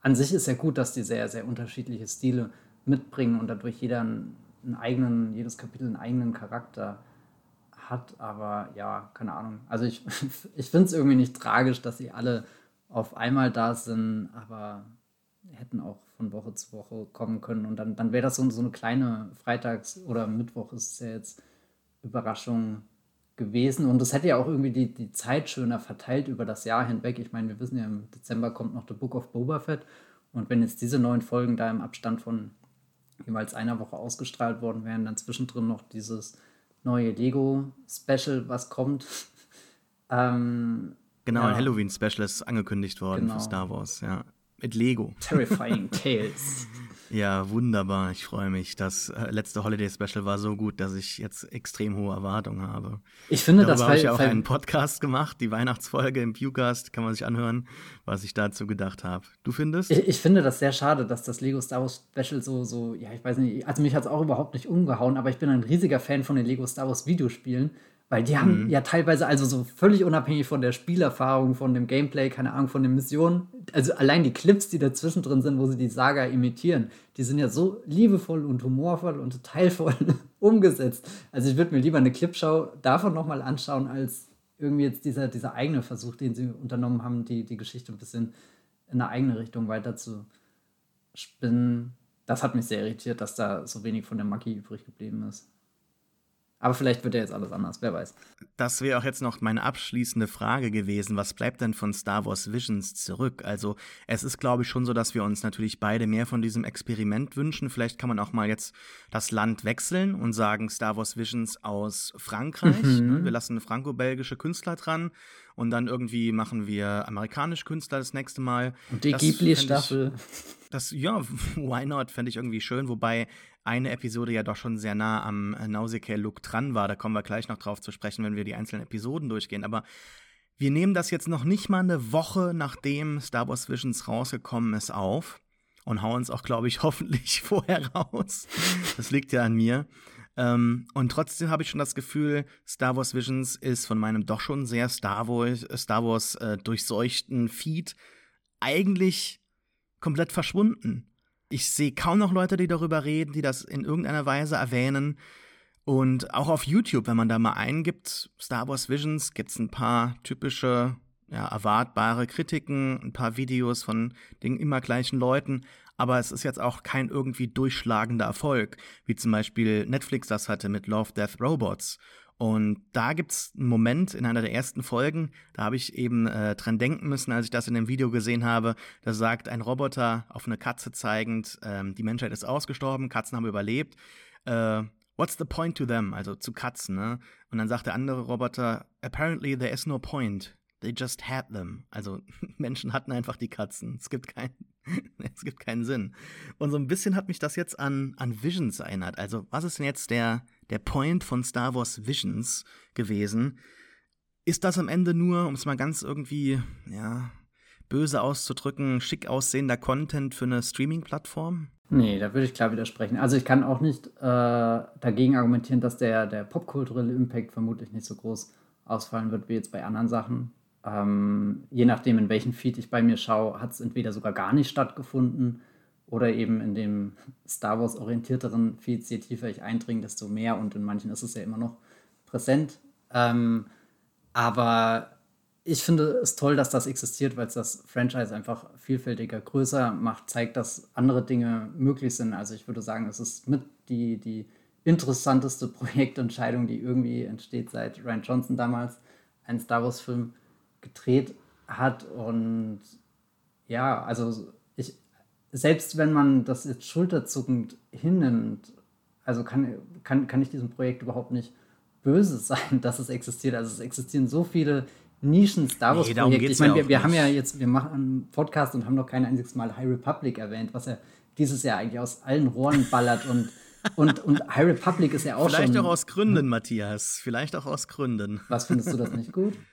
an sich ist ja gut, dass die sehr, sehr unterschiedliche Stile mitbringen und dadurch jeder ein einen eigenen, jedes Kapitel einen eigenen Charakter hat, aber ja, keine Ahnung. Also ich, ich finde es irgendwie nicht tragisch, dass sie alle auf einmal da sind, aber hätten auch von Woche zu Woche kommen können. Und dann, dann wäre das so, so eine kleine Freitags- oder Mittwoch ist ja jetzt Überraschung gewesen. Und das hätte ja auch irgendwie die, die Zeit schöner verteilt über das Jahr hinweg. Ich meine, wir wissen ja, im Dezember kommt noch The Book of Boba Fett. Und wenn jetzt diese neun Folgen da im Abstand von jeweils einer Woche ausgestrahlt worden wären. Dann zwischendrin noch dieses neue Lego-Special, was kommt. ähm, genau, ja. ein Halloween-Special ist angekündigt worden genau. für Star Wars, ja. Mit Lego. Terrifying Tales. Ja, wunderbar. Ich freue mich. Das äh, letzte Holiday Special war so gut, dass ich jetzt extrem hohe Erwartungen habe. Ich finde, Darüber das habe ich auch einen Podcast gemacht, die Weihnachtsfolge im Pewcast, kann man sich anhören, was ich dazu gedacht habe. Du findest? Ich, ich, finde das sehr schade, dass das Lego Star Wars Special so, so, ja, ich weiß nicht, also mich hat es auch überhaupt nicht umgehauen, aber ich bin ein riesiger Fan von den Lego Star Wars Videospielen weil die haben mhm. ja teilweise also so völlig unabhängig von der Spielerfahrung, von dem Gameplay, keine Ahnung, von den Missionen, also allein die Clips, die dazwischen drin sind, wo sie die Saga imitieren, die sind ja so liebevoll und humorvoll und teilvoll umgesetzt. Also ich würde mir lieber eine Clipschau davon nochmal anschauen, als irgendwie jetzt dieser, dieser eigene Versuch, den sie unternommen haben, die, die Geschichte ein bisschen in eine eigene Richtung weiter zu spinnen. Das hat mich sehr irritiert, dass da so wenig von der Magie übrig geblieben ist. Aber vielleicht wird ja jetzt alles anders, wer weiß. Das wäre auch jetzt noch meine abschließende Frage gewesen. Was bleibt denn von Star Wars Visions zurück? Also, es ist, glaube ich, schon so, dass wir uns natürlich beide mehr von diesem Experiment wünschen. Vielleicht kann man auch mal jetzt das Land wechseln und sagen Star Wars Visions aus Frankreich. Mhm. Wir lassen franco-belgische Künstler dran und dann irgendwie machen wir amerikanische Künstler das nächste Mal. Und die Ghibli-Staffel. Das, ja, why not, fände ich irgendwie schön, wobei eine Episode ja doch schon sehr nah am äh, Nausicaa-Look dran war. Da kommen wir gleich noch drauf zu sprechen, wenn wir die einzelnen Episoden durchgehen. Aber wir nehmen das jetzt noch nicht mal eine Woche, nachdem Star Wars Visions rausgekommen ist, auf und hauen es auch, glaube ich, hoffentlich vorher raus. Das liegt ja an mir. Ähm, und trotzdem habe ich schon das Gefühl, Star Wars Visions ist von meinem doch schon sehr Star Wars, Star Wars äh, durchseuchten Feed eigentlich komplett verschwunden. Ich sehe kaum noch Leute, die darüber reden, die das in irgendeiner Weise erwähnen. Und auch auf YouTube, wenn man da mal eingibt, Star Wars Visions, gibt es ein paar typische, ja, erwartbare Kritiken, ein paar Videos von den immer gleichen Leuten. Aber es ist jetzt auch kein irgendwie durchschlagender Erfolg, wie zum Beispiel Netflix das hatte mit Love, Death, Robots und da gibt es einen Moment in einer der ersten Folgen, da habe ich eben äh, dran denken müssen, als ich das in dem Video gesehen habe. Da sagt ein Roboter auf eine Katze zeigend, ähm, die Menschheit ist ausgestorben, Katzen haben überlebt. Äh, what's the point to them? Also zu Katzen, ne? Und dann sagt der andere Roboter, apparently there is no point. They just had them. Also Menschen hatten einfach die Katzen. Es gibt keinen, es gibt keinen Sinn. Und so ein bisschen hat mich das jetzt an, an Visions erinnert. Also was ist denn jetzt der, der Point von Star Wars Visions gewesen. Ist das am Ende nur, um es mal ganz irgendwie, ja, böse auszudrücken, schick aussehender Content für eine Streaming-Plattform? Nee, da würde ich klar widersprechen. Also ich kann auch nicht äh, dagegen argumentieren, dass der, der popkulturelle Impact vermutlich nicht so groß ausfallen wird wie jetzt bei anderen Sachen. Ähm, je nachdem, in welchen Feed ich bei mir schaue, hat es entweder sogar gar nicht stattgefunden oder eben in dem Star Wars orientierteren Feeds, je tiefer ich eindringe, desto mehr und in manchen ist es ja immer noch präsent. Ähm, aber ich finde es toll, dass das existiert, weil es das Franchise einfach vielfältiger, größer macht, zeigt, dass andere Dinge möglich sind. Also ich würde sagen, es ist mit die, die interessanteste Projektentscheidung, die irgendwie entsteht, seit Ryan Johnson damals einen Star Wars-Film gedreht hat. Und ja, also ich, selbst wenn man das jetzt schulterzuckend hinnimmt, also kann, kann, kann ich diesem Projekt überhaupt nicht böse sein, dass es existiert. Also es existieren so viele Nischen-Star Wars-Projekte. Nee, ich meine, wir, wir haben ja jetzt, wir machen einen Podcast und haben noch kein einziges Mal High Republic erwähnt, was ja dieses Jahr eigentlich aus allen Rohren ballert und und, und High Republic ist ja auch Vielleicht schon. Vielleicht auch aus Gründen, Matthias. Vielleicht auch aus Gründen. Was findest du das nicht gut?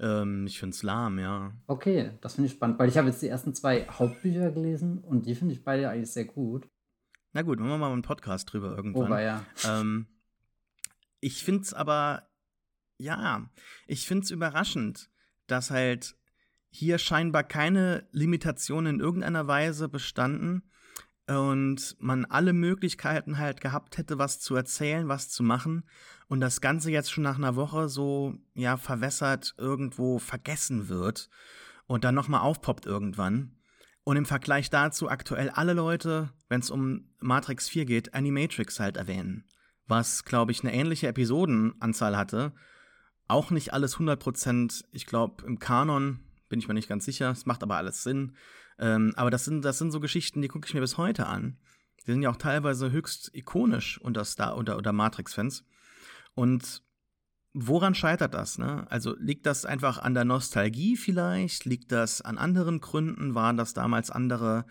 Ähm, ich finde es lahm, ja. Okay, das finde ich spannend, weil ich habe jetzt die ersten zwei Hauptbücher gelesen und die finde ich beide eigentlich sehr gut. Na gut, machen wir mal einen Podcast drüber irgendwann. Oh, ja. Ähm, ich finde es aber, ja, ich finde es überraschend, dass halt hier scheinbar keine Limitationen in irgendeiner Weise bestanden und man alle Möglichkeiten halt gehabt hätte, was zu erzählen, was zu machen und das Ganze jetzt schon nach einer Woche so, ja, verwässert irgendwo vergessen wird und dann nochmal aufpoppt irgendwann. Und im Vergleich dazu aktuell alle Leute, wenn es um Matrix 4 geht, Animatrix halt erwähnen. Was, glaube ich, eine ähnliche Episodenanzahl hatte. Auch nicht alles 100%, ich glaube, im Kanon bin ich mir nicht ganz sicher. Es macht aber alles Sinn. Ähm, aber das sind, das sind so Geschichten, die gucke ich mir bis heute an. Die sind ja auch teilweise höchst ikonisch unter Star oder, unter Matrix-Fans. Und woran scheitert das? Ne? Also liegt das einfach an der Nostalgie vielleicht? Liegt das an anderen Gründen? Waren das damals andere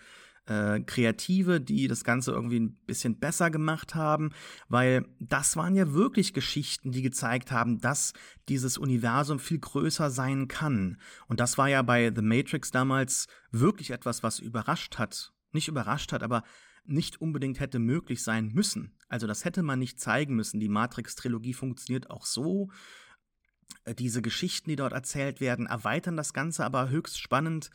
äh, Kreative, die das Ganze irgendwie ein bisschen besser gemacht haben? Weil das waren ja wirklich Geschichten, die gezeigt haben, dass dieses Universum viel größer sein kann. Und das war ja bei The Matrix damals wirklich etwas, was überrascht hat. Nicht überrascht hat, aber nicht unbedingt hätte möglich sein müssen. Also das hätte man nicht zeigen müssen. Die Matrix-Trilogie funktioniert auch so. Äh, diese Geschichten, die dort erzählt werden, erweitern das Ganze aber höchst spannend.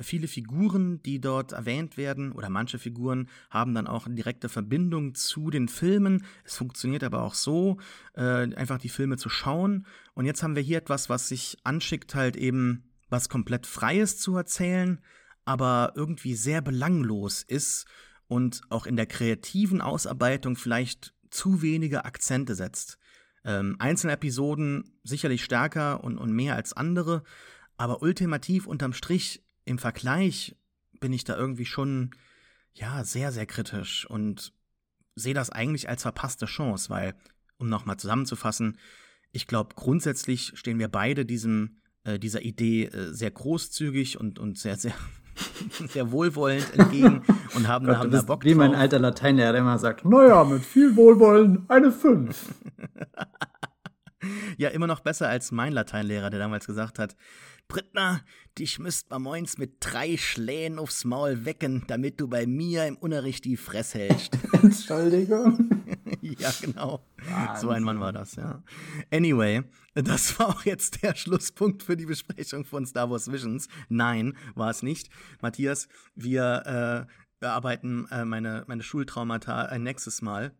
Viele Figuren, die dort erwähnt werden, oder manche Figuren haben dann auch eine direkte Verbindung zu den Filmen. Es funktioniert aber auch so, äh, einfach die Filme zu schauen. Und jetzt haben wir hier etwas, was sich anschickt, halt eben was komplett Freies zu erzählen, aber irgendwie sehr belanglos ist und auch in der kreativen Ausarbeitung vielleicht zu wenige Akzente setzt. Ähm, einzelne Episoden sicherlich stärker und, und mehr als andere, aber ultimativ unterm Strich im Vergleich bin ich da irgendwie schon ja sehr, sehr kritisch und sehe das eigentlich als verpasste Chance, weil, um nochmal zusammenzufassen, ich glaube, grundsätzlich stehen wir beide diesem, äh, dieser Idee äh, sehr großzügig und, und sehr, sehr, sehr wohlwollend entgegen und haben, Gott, haben da Bock Wie drauf. mein alter Lateinlehrer immer sagt, naja, mit viel Wohlwollen eine 5. ja, immer noch besser als mein Lateinlehrer, der damals gesagt hat, Brittner, dich müsst man moins mit drei Schlägen aufs Maul wecken, damit du bei mir im Unterricht die Fress hältst. Entschuldigung. ja, genau. Wahnsinn. So ein Mann war das, ja. Anyway, das war auch jetzt der Schlusspunkt für die Besprechung von Star Wars Visions. Nein, war es nicht. Matthias, wir äh, bearbeiten äh, meine, meine Schultraumata ein nächstes Mal.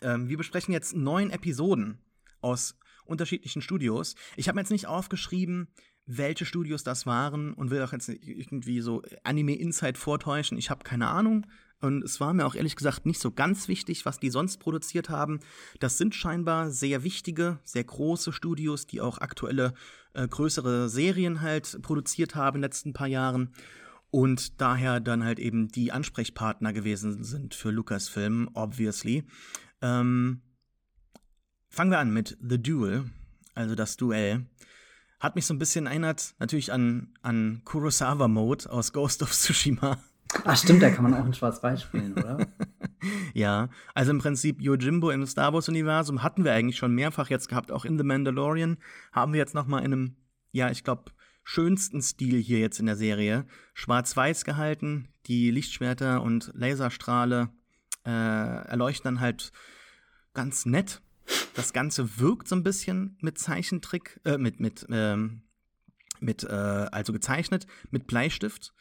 Ähm, wir besprechen jetzt neun Episoden aus unterschiedlichen Studios. Ich habe mir jetzt nicht aufgeschrieben, welche Studios das waren und will auch jetzt irgendwie so Anime Insight vortäuschen. Ich habe keine Ahnung. Und es war mir auch ehrlich gesagt nicht so ganz wichtig, was die sonst produziert haben. Das sind scheinbar sehr wichtige, sehr große Studios, die auch aktuelle äh, größere Serien halt produziert haben in den letzten paar Jahren. Und daher dann halt eben die Ansprechpartner gewesen sind für Lucasfilm, obviously. Ähm, fangen wir an mit The Duel, also das Duell. Hat mich so ein bisschen erinnert, natürlich an, an Kurosawa Mode aus Ghost of Tsushima. Ach stimmt, da kann man auch in Schwarz-Weiß spielen, oder? ja, also im Prinzip Yojimbo im Star Wars-Universum hatten wir eigentlich schon mehrfach jetzt gehabt, auch in The Mandalorian haben wir jetzt noch mal in einem, ja, ich glaube, schönsten Stil hier jetzt in der Serie. Schwarz-Weiß gehalten, die Lichtschwerter und Laserstrahle äh, erleuchten dann halt ganz nett das Ganze wirkt so ein bisschen mit Zeichentrick, äh, mit, mit, ähm, mit, äh, also gezeichnet, mit Bleistift.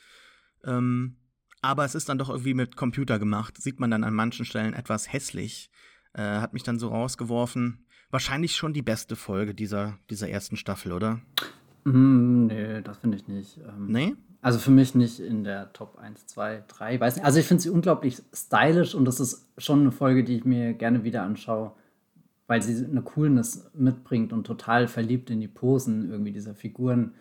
Ähm, aber es ist dann doch irgendwie mit Computer gemacht. Sieht man dann an manchen Stellen etwas hässlich. Äh, hat mich dann so rausgeworfen. Wahrscheinlich schon die beste Folge dieser, dieser ersten Staffel, oder? Mm, nee, das finde ich nicht. Ähm, nee? Also für mich nicht in der Top 1, 2, 3, weiß nicht. Also ich finde sie unglaublich stylisch und das ist schon eine Folge, die ich mir gerne wieder anschaue weil sie eine Coolness mitbringt und total verliebt in die Posen irgendwie dieser Figuren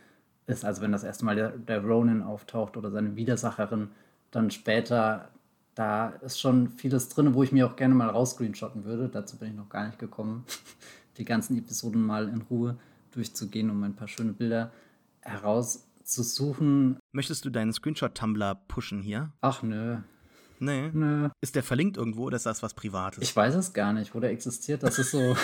ist. Also wenn das erste Mal der, der Ronin auftaucht oder seine Widersacherin, dann später, da ist schon vieles drin, wo ich mir auch gerne mal rausscreenshotten würde. Dazu bin ich noch gar nicht gekommen, die ganzen Episoden mal in Ruhe durchzugehen, um ein paar schöne Bilder herauszusuchen. Möchtest du deinen Screenshot-Tumblr pushen hier? Ach nö. Nee. Nö. Ist der verlinkt irgendwo oder ist das was Privates? Ich weiß es gar nicht, wo der existiert. Das ist so.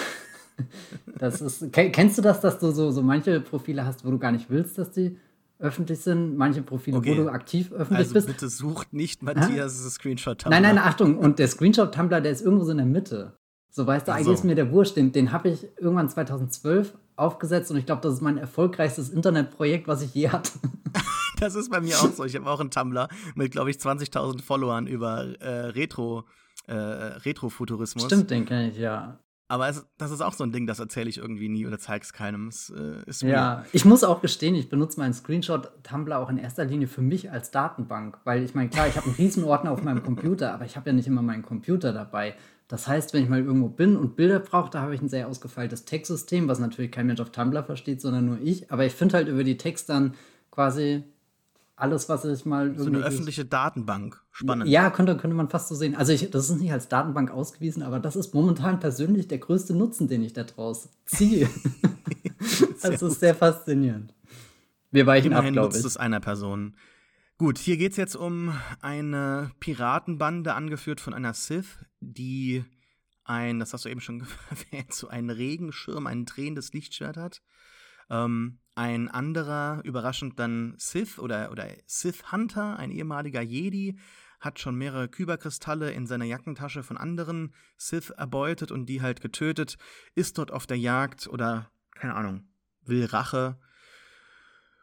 das ist. Kennst du das, dass du so, so manche Profile hast, wo du gar nicht willst, dass die öffentlich sind, manche Profile, okay. wo du aktiv öffentlich also bist. bitte sucht nicht Matthias? Screenshot-Tumblr. Nein, nein, Achtung, und der Screenshot-Tumblr, der ist irgendwo so in der Mitte. So weißt du, eigentlich so. ist mir der Wurscht, den, den habe ich irgendwann 2012 aufgesetzt und ich glaube, das ist mein erfolgreichstes Internetprojekt, was ich je hatte. das ist bei mir auch so. Ich habe auch einen Tumblr mit, glaube ich, 20.000 Followern über äh, Retro, äh, Retrofuturismus. Stimmt, den kenne ich, ja. Aber es, das ist auch so ein Ding, das erzähle ich irgendwie nie oder zeige es keinem. Es, äh, ist ja, ich muss auch gestehen, ich benutze meinen Screenshot-Tumblr auch in erster Linie für mich als Datenbank. Weil ich meine, klar, ich habe einen Riesenordner auf meinem Computer, aber ich habe ja nicht immer meinen Computer dabei. Das heißt, wenn ich mal irgendwo bin und Bilder brauche, da habe ich ein sehr ausgefeiltes Textsystem, was natürlich kein Mensch auf Tumblr versteht, sondern nur ich. Aber ich finde halt über die Text dann quasi alles, was ich mal. So eine öffentliche Datenbank. Spannend. Ja, könnte, könnte man fast so sehen. Also, ich, das ist nicht als Datenbank ausgewiesen, aber das ist momentan persönlich der größte Nutzen, den ich da draus ziehe. das ist sehr faszinierend. Wir weichen Immerhin ab, glaube ich. nutzt es einer Person. Gut, hier geht es jetzt um eine Piratenbande, angeführt von einer Sith, die ein, das hast du eben schon erwähnt, so einen Regenschirm, ein drehendes Lichtschwert hat. Ähm, ein anderer, überraschend dann Sith oder, oder Sith Hunter, ein ehemaliger Jedi, hat schon mehrere Kyberkristalle in seiner Jackentasche von anderen Sith erbeutet und die halt getötet, ist dort auf der Jagd oder, keine Ahnung, will Rache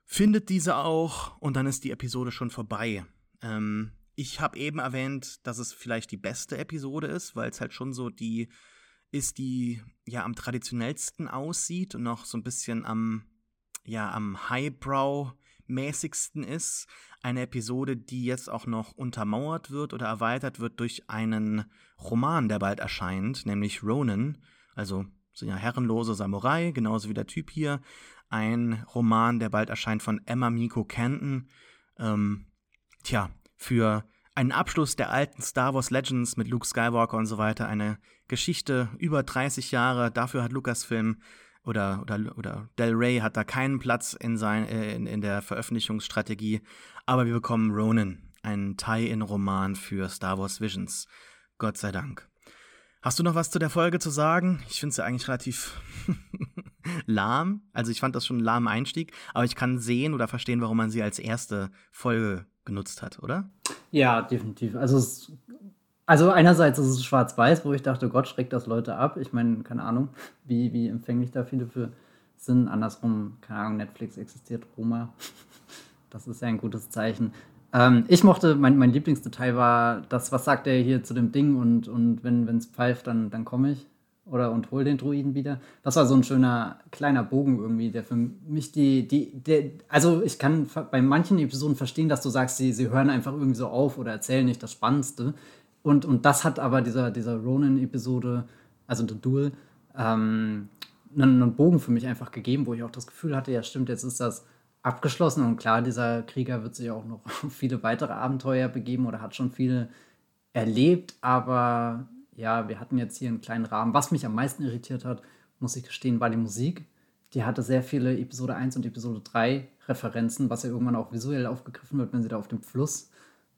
findet diese auch und dann ist die Episode schon vorbei. Ähm, ich habe eben erwähnt, dass es vielleicht die beste Episode ist, weil es halt schon so die ist, die ja am traditionellsten aussieht und noch so ein bisschen am ja am Highbrow mäßigsten ist. Eine Episode, die jetzt auch noch untermauert wird oder erweitert wird durch einen Roman, der bald erscheint, nämlich Ronin. Also sind ja herrenlose Samurai, genauso wie der Typ hier. Ein Roman, der bald erscheint von Emma Miko Canton. Ähm, tja, für einen Abschluss der alten Star Wars Legends mit Luke Skywalker und so weiter. Eine Geschichte über 30 Jahre. Dafür hat Lucasfilm oder, oder, oder Del Rey hat da keinen Platz in, sein, in, in der Veröffentlichungsstrategie. Aber wir bekommen Ronin, einen Tie-In-Roman für Star Wars Visions. Gott sei Dank. Hast du noch was zu der Folge zu sagen? Ich finde es ja eigentlich relativ lahm. Also ich fand das schon einen lahmen Einstieg, aber ich kann sehen oder verstehen, warum man sie als erste Folge genutzt hat, oder? Ja, definitiv. Also, es, also einerseits ist es schwarz-weiß, wo ich dachte, Gott schreckt das Leute ab. Ich meine, keine Ahnung, wie, wie empfänglich da viele für sind. Andersrum, keine Ahnung, Netflix existiert, Roma. Das ist ja ein gutes Zeichen. Ähm, ich mochte, mein, mein Lieblingsdetail war das, was sagt er hier zu dem Ding und, und wenn es pfeift, dann, dann komme ich oder und hol den Druiden wieder. Das war so ein schöner kleiner Bogen irgendwie, der für mich die, die, der, also ich kann bei manchen Episoden verstehen, dass du sagst, sie, sie hören einfach irgendwie so auf oder erzählen nicht das Spannendste. Und, und das hat aber dieser, dieser Ronin-Episode, also The Duel, ähm, einen, einen Bogen für mich einfach gegeben, wo ich auch das Gefühl hatte, ja stimmt, jetzt ist das abgeschlossen und klar, dieser Krieger wird sich auch noch viele weitere Abenteuer begeben oder hat schon viele erlebt, aber ja, wir hatten jetzt hier einen kleinen Rahmen. Was mich am meisten irritiert hat, muss ich gestehen, war die Musik. Die hatte sehr viele Episode 1 und Episode 3 Referenzen, was ja irgendwann auch visuell aufgegriffen wird, wenn sie da auf dem Fluss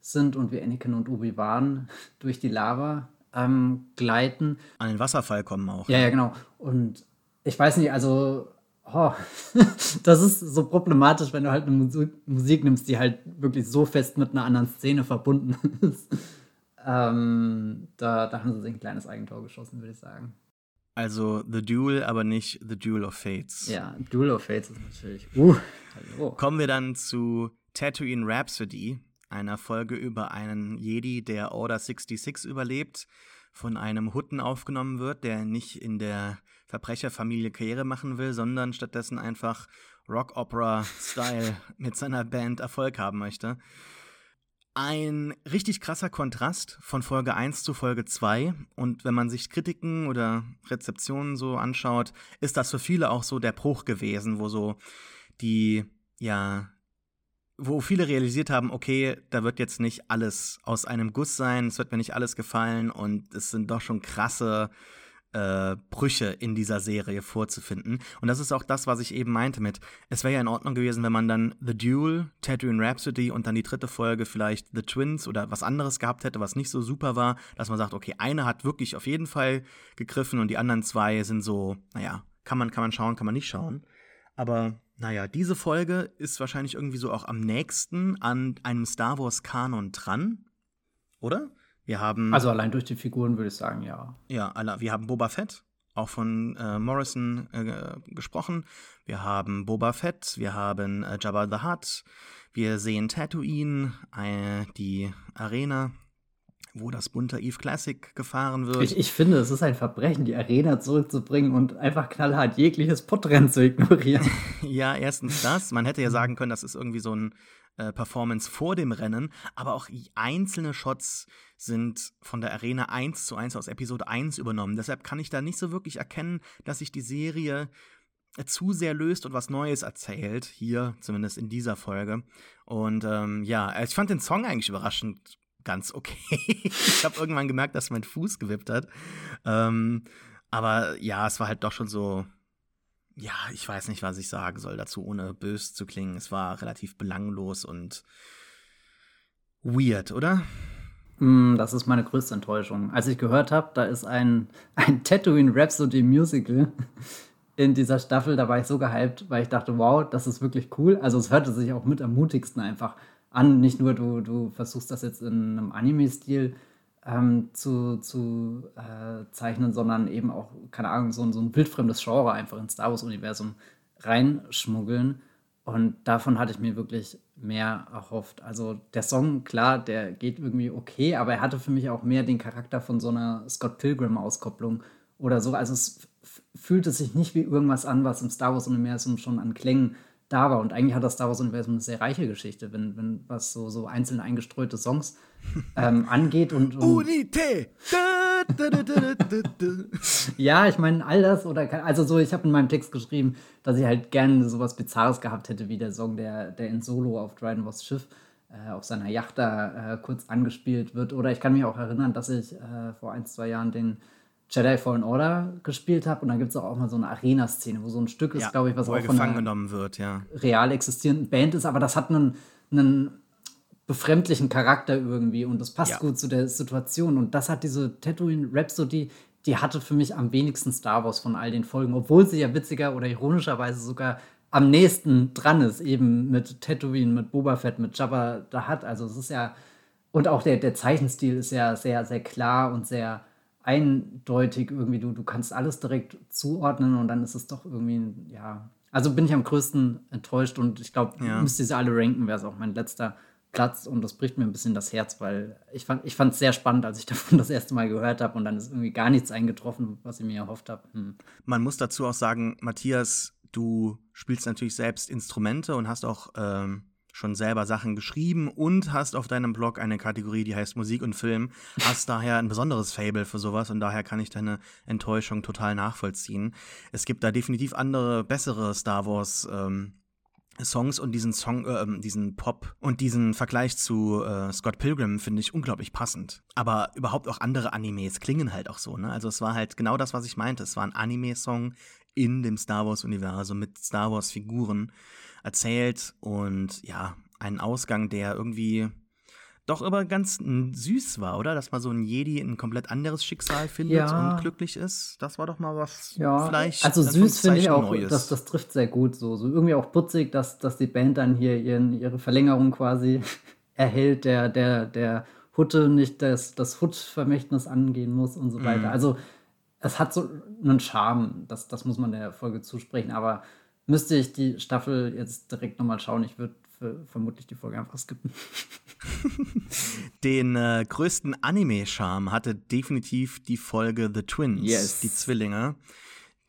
sind und wir Anakin und Obi-Wan durch die Lava ähm, gleiten. An den Wasserfall kommen auch. Ja, ja, genau. Und ich weiß nicht, also oh, das ist so problematisch, wenn du halt eine Musik, Musik nimmst, die halt wirklich so fest mit einer anderen Szene verbunden ist. Ähm, da, da haben sie sich ein kleines Eigentor geschossen, würde ich sagen. Also The Duel, aber nicht The Duel of Fates. Ja, Duel of Fates ist natürlich. Uh, hallo. Kommen wir dann zu Tatooine Rhapsody, einer Folge über einen Jedi, der Order 66 überlebt, von einem Hutten aufgenommen wird, der nicht in der Verbrecherfamilie Karriere machen will, sondern stattdessen einfach Rock Opera Style mit seiner Band Erfolg haben möchte. Ein richtig krasser Kontrast von Folge 1 zu Folge 2. Und wenn man sich Kritiken oder Rezeptionen so anschaut, ist das für viele auch so der Bruch gewesen, wo so die, ja, wo viele realisiert haben, okay, da wird jetzt nicht alles aus einem Guss sein, es wird mir nicht alles gefallen und es sind doch schon krasse äh, Brüche in dieser Serie vorzufinden. Und das ist auch das, was ich eben meinte mit, es wäre ja in Ordnung gewesen, wenn man dann The Duel, Tatooine Rhapsody und dann die dritte Folge vielleicht The Twins oder was anderes gehabt hätte, was nicht so super war, dass man sagt, okay, eine hat wirklich auf jeden Fall gegriffen und die anderen zwei sind so, naja, kann man, kann man schauen, kann man nicht schauen. Aber naja, diese Folge ist wahrscheinlich irgendwie so auch am nächsten an einem Star Wars Kanon dran, oder? Wir haben. Also allein durch die Figuren würde ich sagen, ja. Ja, wir haben Boba Fett, auch von äh, Morrison äh, gesprochen. Wir haben Boba Fett, wir haben äh, Jabba the Hutt, wir sehen Tatooine, äh, die Arena, wo das bunte Eve Classic gefahren wird. Ich, ich, finde, es ist ein Verbrechen, die Arena zurückzubringen und einfach knallhart jegliches Podrennen zu ignorieren. ja, erstens das. Man hätte ja sagen können, das ist irgendwie so ein äh, Performance vor dem Rennen, aber auch einzelne Shots sind von der Arena 1 zu 1 aus Episode 1 übernommen. Deshalb kann ich da nicht so wirklich erkennen, dass sich die Serie äh, zu sehr löst und was Neues erzählt, hier zumindest in dieser Folge. Und ähm, ja, also ich fand den Song eigentlich überraschend ganz okay. ich habe irgendwann gemerkt, dass mein Fuß gewippt hat. Ähm, aber ja, es war halt doch schon so, ja, ich weiß nicht, was ich sagen soll dazu, ohne bös zu klingen. Es war relativ belanglos und weird, oder? Mm, das ist meine größte Enttäuschung. Als ich gehört habe, da ist ein, ein Tatooine Rhapsody Musical in dieser Staffel, da war ich so gehypt, weil ich dachte, wow, das ist wirklich cool. Also es hörte sich auch mit am mutigsten einfach an. Nicht nur du, du versuchst das jetzt in einem Anime-Stil ähm, zu, zu äh, zeichnen, sondern eben auch, keine Ahnung, so, so ein wildfremdes Genre einfach ins Star Wars-Universum reinschmuggeln. Und davon hatte ich mir wirklich mehr erhofft. Also der Song, klar, der geht irgendwie okay, aber er hatte für mich auch mehr den Charakter von so einer Scott Pilgrim-Auskopplung oder so. Also es fühlte sich nicht wie irgendwas an, was im Star Wars-Universum schon an Klängen da war. Und eigentlich hat das Star Wars-Universum eine sehr reiche Geschichte, wenn, wenn was so, so einzelne eingestreute Songs ähm, angeht. Und, und Unité! ja, ich meine, all das oder also so, ich habe in meinem Text geschrieben, dass ich halt gerne sowas Bizarres gehabt hätte, wie der Song, der, der in Solo auf Dryden Voss Schiff äh, auf seiner Yacht da äh, kurz angespielt wird. Oder ich kann mich auch erinnern, dass ich äh, vor ein, zwei Jahren den Jedi Fallen Order gespielt habe und da gibt es auch, mal so eine Arena-Szene, wo so ein Stück ist, Ja, glaube ich, was auch von gefangen einer genommen wird, ja. real existierenden Band ist, aber das hat einen, einen befremdlichen Charakter irgendwie und das passt Ja. gut zu der Situation. Und das hat diese Tatooine Rhapsody, die hatte für mich am wenigsten Star Wars von all den Folgen, obwohl sie ja witziger oder ironischerweise sogar am nächsten dran ist, eben mit Tatooine, mit Boba Fett, mit Jabba da hat. Also es ist ja, und auch der, der Zeichenstil ist ja sehr, sehr klar und sehr eindeutig irgendwie. Du, du kannst alles direkt zuordnen und dann ist es doch irgendwie, ja. Also bin ich am größten enttäuscht und ich glaube, Ja. müsste sie alle ranken, wäre es auch mein letzter Platz und das bricht mir ein bisschen das Herz, weil ich fand ich es sehr spannend, als ich davon das erste Mal gehört habe und dann ist irgendwie gar nichts eingetroffen, was ich mir erhofft habe. Hm. Man muss dazu auch sagen, Matthias, du spielst natürlich selbst Instrumente und hast auch ähm, schon selber Sachen geschrieben und hast auf deinem Blog eine Kategorie, die heißt Musik und Film. Hast daher ein besonderes Fable für sowas und daher kann ich deine Enttäuschung total nachvollziehen. Es gibt da definitiv andere, bessere Star Wars ähm, Songs und diesen Song, äh, ähm, diesen Pop und diesen Vergleich zu äh, Scott Pilgrim finde ich unglaublich passend. Aber überhaupt auch andere Animes klingen halt auch so, ne? Also es war halt genau das, was ich meinte. Es war ein Anime-Song in dem Star Wars-Universum mit Star Wars-Figuren erzählt und ja, einen Ausgang, der irgendwie doch aber ganz süß war, oder? Dass mal so ein Jedi ein komplett anderes Schicksal findet Ja. und glücklich ist. Das war doch mal was Ja, vielleicht. also süß finde ich auch, Neues. das, das trifft sehr gut so. So irgendwie auch putzig, dass, dass die Band dann hier ihren, ihre Verlängerung quasi erhält, der, der, der Hutte nicht das, das Hut-Vermächtnis angehen muss und so Mhm. weiter. Also es hat so einen Charme, das, das muss man der Folge zusprechen, aber müsste ich die Staffel jetzt direkt nochmal schauen, ich würde vermutlich die Folge einfach skippen. Den äh, größten Anime-Charme hatte definitiv die Folge The Twins, Yes. die Zwillinge,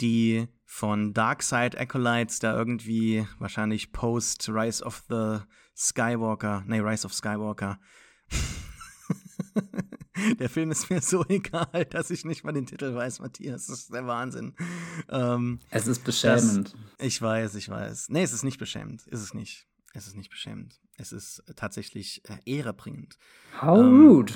die von Darkside Acolytes da irgendwie wahrscheinlich post Rise of the Skywalker, nee, Rise of Skywalker. der Film ist mir so egal, dass ich nicht mal den Titel weiß, Matthias. Das ist der Wahnsinn. Ähm, Es ist beschämend. ich weiß, ich weiß. Nee, es ist nicht beschämend. Ist es nicht. Es ist nicht beschämend. Es ist tatsächlich äh, ehrebringend. How ähm, rude.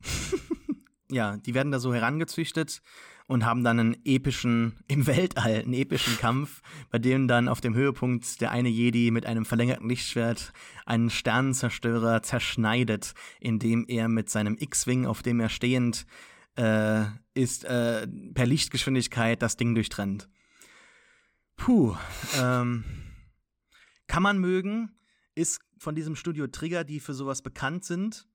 Ja, die werden da so herangezüchtet und haben dann einen epischen, im Weltall, einen epischen Kampf, bei dem dann auf dem Höhepunkt der eine Jedi mit einem verlängerten Lichtschwert einen Sternenzerstörer zerschneidet, indem er mit seinem X-Wing, auf dem er stehend äh, ist, äh, per Lichtgeschwindigkeit das Ding durchtrennt. Puh, ähm, kann man mögen, ist von diesem Studio Trigger, die für sowas bekannt sind.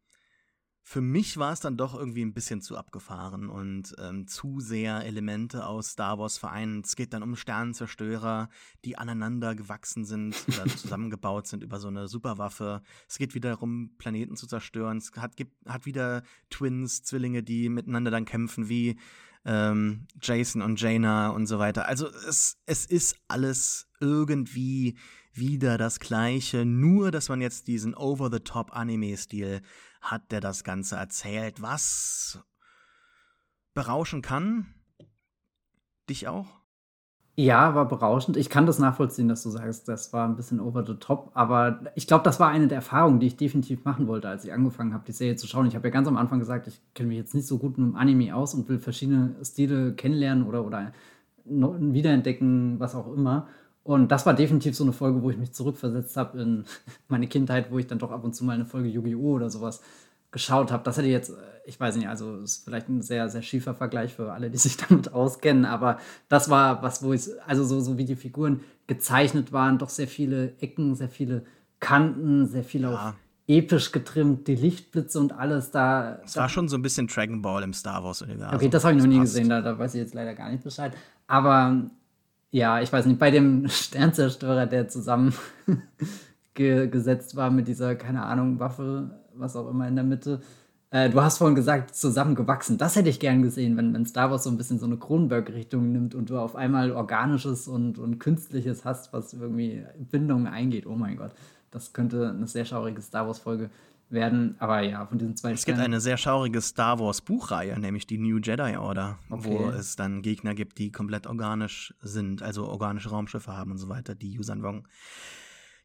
Für mich war es dann doch irgendwie ein bisschen zu abgefahren und ähm, zu sehr Elemente aus Star Wars vereint. Es geht dann um Sternenzerstörer, die aneinander gewachsen sind oder zusammengebaut sind über so eine Superwaffe. Es geht wieder darum, Planeten zu zerstören. Es hat, gibt, hat wieder Twins, Zwillinge, die miteinander dann kämpfen, wie ähm, Jason und Jaina und so weiter. Also es, es ist alles irgendwie wieder das Gleiche, nur dass man jetzt diesen Over-the-Top-Anime-Stil hat, der das Ganze erzählt, was berauschen kann. Dich auch? Ja, war berauschend. Ich kann das nachvollziehen, dass du sagst, das war ein bisschen over the top. Aber ich glaube, das war eine der Erfahrungen, die ich definitiv machen wollte, als ich angefangen habe, die Serie zu schauen. Ich habe ja ganz am Anfang gesagt, ich kenne mich jetzt nicht so gut mit dem Anime aus und will verschiedene Stile kennenlernen oder, oder wiederentdecken, was auch immer. Und das war definitiv so eine Folge, wo ich mich zurückversetzt habe in meine Kindheit, wo ich dann doch ab und zu mal eine Folge Yu-Gi-Oh! oder sowas geschaut habe. Das hätte jetzt, äh, ich weiß nicht, also ist vielleicht ein sehr, sehr schiefer Vergleich für alle, die sich damit auskennen, aber das war was, wo ich, also so, so wie die Figuren gezeichnet waren, doch sehr viele Ecken, sehr viele Kanten, sehr viel Ja. auf episch getrimmt, die Lichtblitze und alles da. Es war schon so ein bisschen Dragon Ball im Star Wars-Universum. Okay, das habe ich noch nie passt. gesehen, da, da weiß ich jetzt leider gar nicht Bescheid. Aber ja, ich weiß nicht, bei dem Sternzerstörer, der zusammen ge gesetzt war mit dieser, keine Ahnung, Waffe, was auch immer in der Mitte, Äh, du hast vorhin gesagt, zusammengewachsen. Das hätte ich gern gesehen, wenn, wenn Star Wars so ein bisschen so eine Kronenberg-Richtung nimmt und du auf einmal Organisches und, und Künstliches hast, was irgendwie Bindungen eingeht. Oh mein Gott, das könnte eine sehr schaurige Star Wars-Folge werden. Aber ja, von diesen zwei Es gibt eine sehr schaurige Star Wars Buchreihe, nämlich die New Jedi Order, okay. wo es dann Gegner gibt, die komplett organisch sind, also organische Raumschiffe haben und so weiter, die Yuuzhan Wong.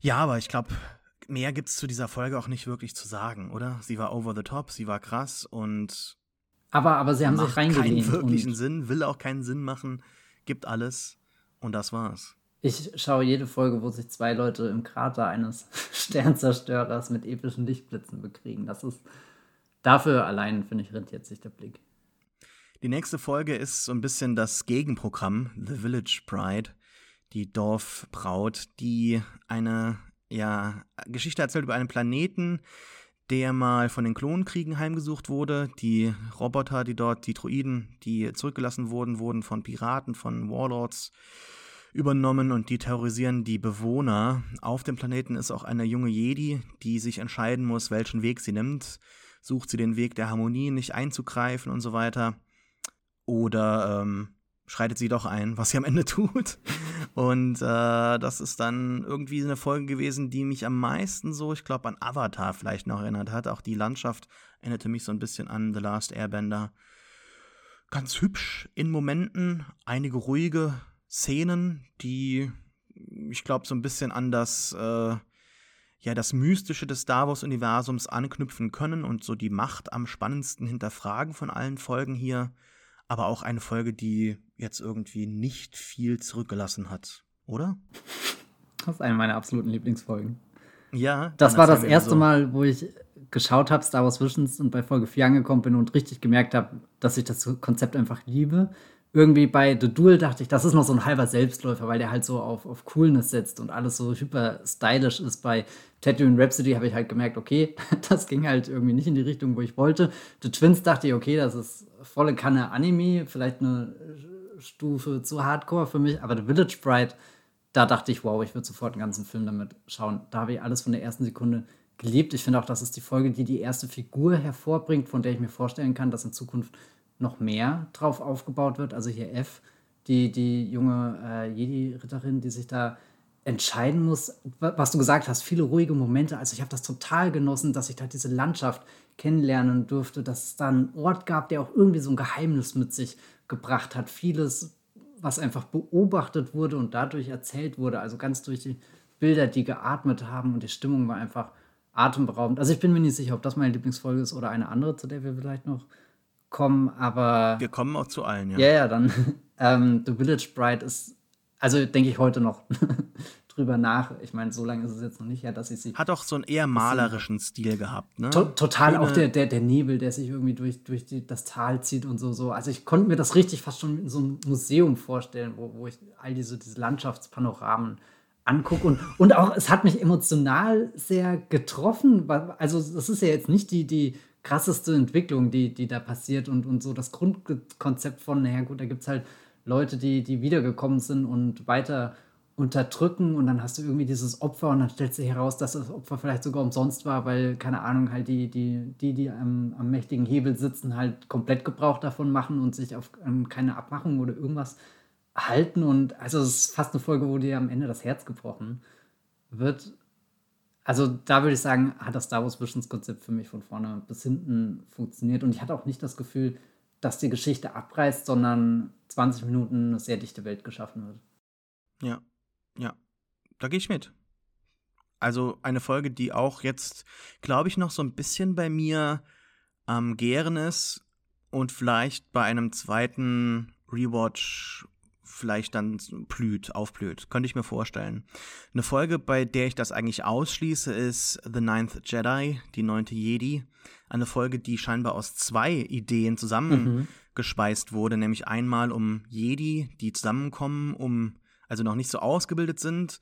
Ja, aber ich glaube, mehr gibt es zu dieser Folge auch nicht wirklich zu sagen, oder? Sie war over the top, sie war krass und. Aber, aber sie haben sich reingelehnt. keinen wirklichen Sinn, will auch keinen Sinn machen, gibt alles und das war's. Ich schaue jede Folge, wo sich zwei Leute im Krater eines Sternzerstörers mit epischen Lichtblitzen bekriegen. Das ist. Dafür allein, finde ich, rentiert sich der Blick. Die nächste Folge ist so ein bisschen das Gegenprogramm, The Village Pride, die Dorfbraut, die eine ja, Geschichte erzählt über einen Planeten, der mal von den Klonkriegen heimgesucht wurde. Die Roboter, die dort, die Droiden, die zurückgelassen wurden, wurden von Piraten, von Warlords übernommen und die terrorisieren die Bewohner. Auf dem Planeten ist auch eine junge Jedi, die sich entscheiden muss, welchen Weg sie nimmt. Sucht sie den Weg der Harmonie, nicht einzugreifen und so weiter. Oder ähm, schreitet sie doch ein, was sie am Ende tut. Und äh, das ist dann irgendwie eine Folge gewesen, die mich am meisten so, ich glaube, an Avatar vielleicht noch erinnert hat. Auch die Landschaft erinnerte mich so ein bisschen an The Last Airbender. Ganz hübsch in Momenten, einige ruhige Szenen, die ich glaube so ein bisschen an das äh, ja das Mystische des Star Wars Universums anknüpfen können und so die Macht am spannendsten hinterfragen von allen Folgen hier aber auch eine Folge, die jetzt irgendwie nicht viel zurückgelassen hat, oder? Das ist eine meiner absoluten Lieblingsfolgen. Ja. Das war das erste so. Mal, wo ich geschaut habe, Star Wars Visions, und bei Folge 4 angekommen bin und richtig gemerkt habe, dass ich das Konzept einfach liebe. Irgendwie bei The Duel dachte ich, das ist noch so ein halber Selbstläufer, weil der halt so auf, auf Coolness setzt und alles so hyper stylisch ist. Bei Tatooine Rhapsody habe ich halt gemerkt, okay, das ging halt irgendwie nicht in die Richtung, wo ich wollte. The Twins dachte ich, okay, das ist volle Kanne Anime, vielleicht eine Stufe zu Hardcore für mich, aber The Village Bride, da dachte ich, wow, ich würde sofort einen ganzen Film damit schauen. Da habe ich alles von der ersten Sekunde geliebt. Ich finde auch, das ist die Folge, die die erste Figur hervorbringt, von der ich mir vorstellen kann, dass in Zukunft noch mehr drauf aufgebaut wird. Also hier F, die, die junge äh, Jedi-Ritterin, die sich da entscheiden muss, was du gesagt hast, viele ruhige Momente. Also ich habe das total genossen, dass ich da diese Landschaft kennenlernen durfte, dass es da einen Ort gab, der auch irgendwie so ein Geheimnis mit sich gebracht hat. Vieles, was einfach beobachtet wurde und dadurch erzählt wurde. Also ganz durch die Bilder, die geatmet haben und die Stimmung war einfach atemberaubend. Also ich bin mir nicht sicher, ob das meine Lieblingsfolge ist oder eine andere, zu der wir vielleicht noch kommen, aber. Wir kommen auch zu allen, ja. Ja, ja, dann. Ähm, The Village Bride ist also denke ich heute noch drüber nach. Ich meine, so lange ist es jetzt noch nicht her, dass ich sie. Hat auch so einen eher malerischen Stil gehabt, ne? To total Schöne auch der, der, der Nebel, der sich irgendwie durch, durch die, das Tal zieht und so, so. Also ich konnte mir das richtig fast schon in so einem Museum vorstellen, wo, wo ich all diese, diese Landschaftspanoramen angucke. Und, und auch, es hat mich emotional sehr getroffen. Also, das ist ja jetzt nicht die, die krasseste Entwicklung, die, die da passiert und, und so das Grundkonzept von, naja, gut, da gibt es halt Leute, die, die wiedergekommen sind und weiter unterdrücken und dann hast du irgendwie dieses Opfer und dann stellt sich heraus, dass das Opfer vielleicht sogar umsonst war, weil, keine Ahnung, halt die, die, die, die am, am mächtigen Hebel sitzen, halt komplett Gebrauch davon machen und sich auf ähm, keine Abmachung oder irgendwas halten und also es ist fast eine Folge, wo dir am Ende das Herz gebrochen wird. Also da würde ich sagen, hat das Star Wars Visions Konzept für mich von vorne bis hinten funktioniert und ich hatte auch nicht das Gefühl, dass die Geschichte abreißt, sondern 20 Minuten eine sehr dichte Welt geschaffen wird. Ja, ja, da gehe ich mit. Also eine Folge, die auch jetzt, glaube ich, noch so ein bisschen bei mir am ähm, Gären ist und vielleicht bei einem zweiten Rewatch vielleicht dann blüht, aufblüht. Könnte ich mir vorstellen. Eine Folge, bei der ich das eigentlich ausschließe, ist The Ninth Jedi, die neunte Jedi. Eine Folge, die scheinbar aus zwei Ideen zusammengespeist mhm. wurde, nämlich einmal um Jedi, die zusammenkommen, um, also noch nicht so ausgebildet sind,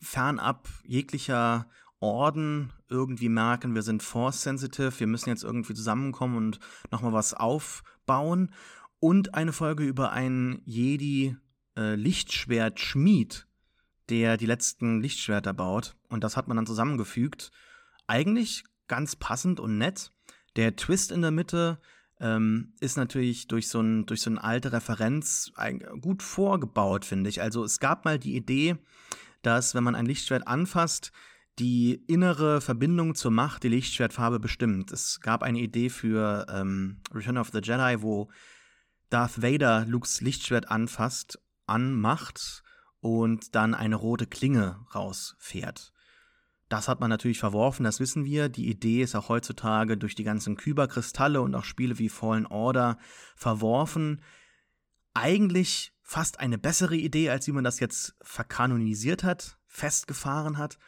fernab jeglicher Orden irgendwie merken, wir sind force-sensitive, wir müssen jetzt irgendwie zusammenkommen und nochmal was aufbauen. Und eine Folge über einen Jedi äh, Lichtschwert-Schmied, der die letzten Lichtschwerter baut. Und das hat man dann zusammengefügt. Eigentlich ganz passend und nett. Der Twist in der Mitte ähm, ist natürlich durch so, ein, durch so eine alte Referenz gut vorgebaut, finde ich. Also es gab mal die Idee, dass wenn man ein Lichtschwert anfasst, die innere Verbindung zur Macht die Lichtschwertfarbe bestimmt. Es gab eine Idee für ähm, Return of the Jedi, wo Darth Vader Lukes Lichtschwert anfasst, anmacht und dann eine rote Klinge rausfährt. Das hat man natürlich verworfen, das wissen wir. Die Idee ist auch heutzutage durch die ganzen Kyberkristalle und auch Spiele wie Fallen Order verworfen. Eigentlich fast eine bessere Idee, als wie man das jetzt verkanonisiert hat, festgefahren hat.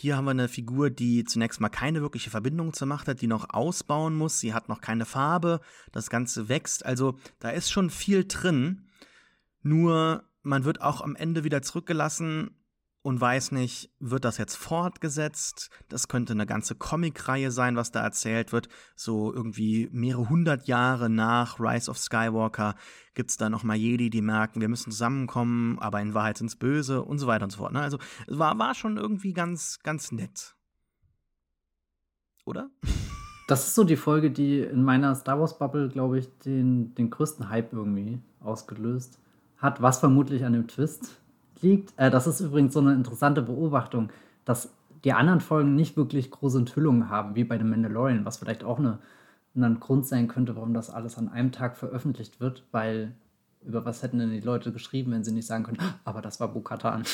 Hier haben wir eine Figur, die zunächst mal keine wirkliche Verbindung zur Macht hat, die noch ausbauen muss. Sie hat noch keine Farbe. Das Ganze wächst. Also da ist schon viel drin. Nur man wird auch am Ende wieder zurückgelassen und weiß nicht, wird das jetzt fortgesetzt? Das könnte eine ganze Comicreihe sein, was da erzählt wird. So irgendwie mehrere hundert Jahre nach Rise of Skywalker gibt es da nochmal Jedi, die merken, wir müssen zusammenkommen, aber in Wahrheit sind's böse und so weiter und so fort. Ne? Also es war, war schon irgendwie ganz, ganz nett. Oder? Das ist so die Folge, die in meiner Star Wars Bubble, glaube ich, den, den größten Hype irgendwie ausgelöst hat, was vermutlich an dem Twist liegt. Äh, das ist übrigens so eine interessante Beobachtung, dass die anderen Folgen nicht wirklich große Enthüllungen haben, wie bei The Mandalorian, was vielleicht auch eine, ein Grund sein könnte, warum das alles an einem Tag veröffentlicht wird, weil über was hätten denn die Leute geschrieben, wenn sie nicht sagen können, ah, aber das war Bukatan.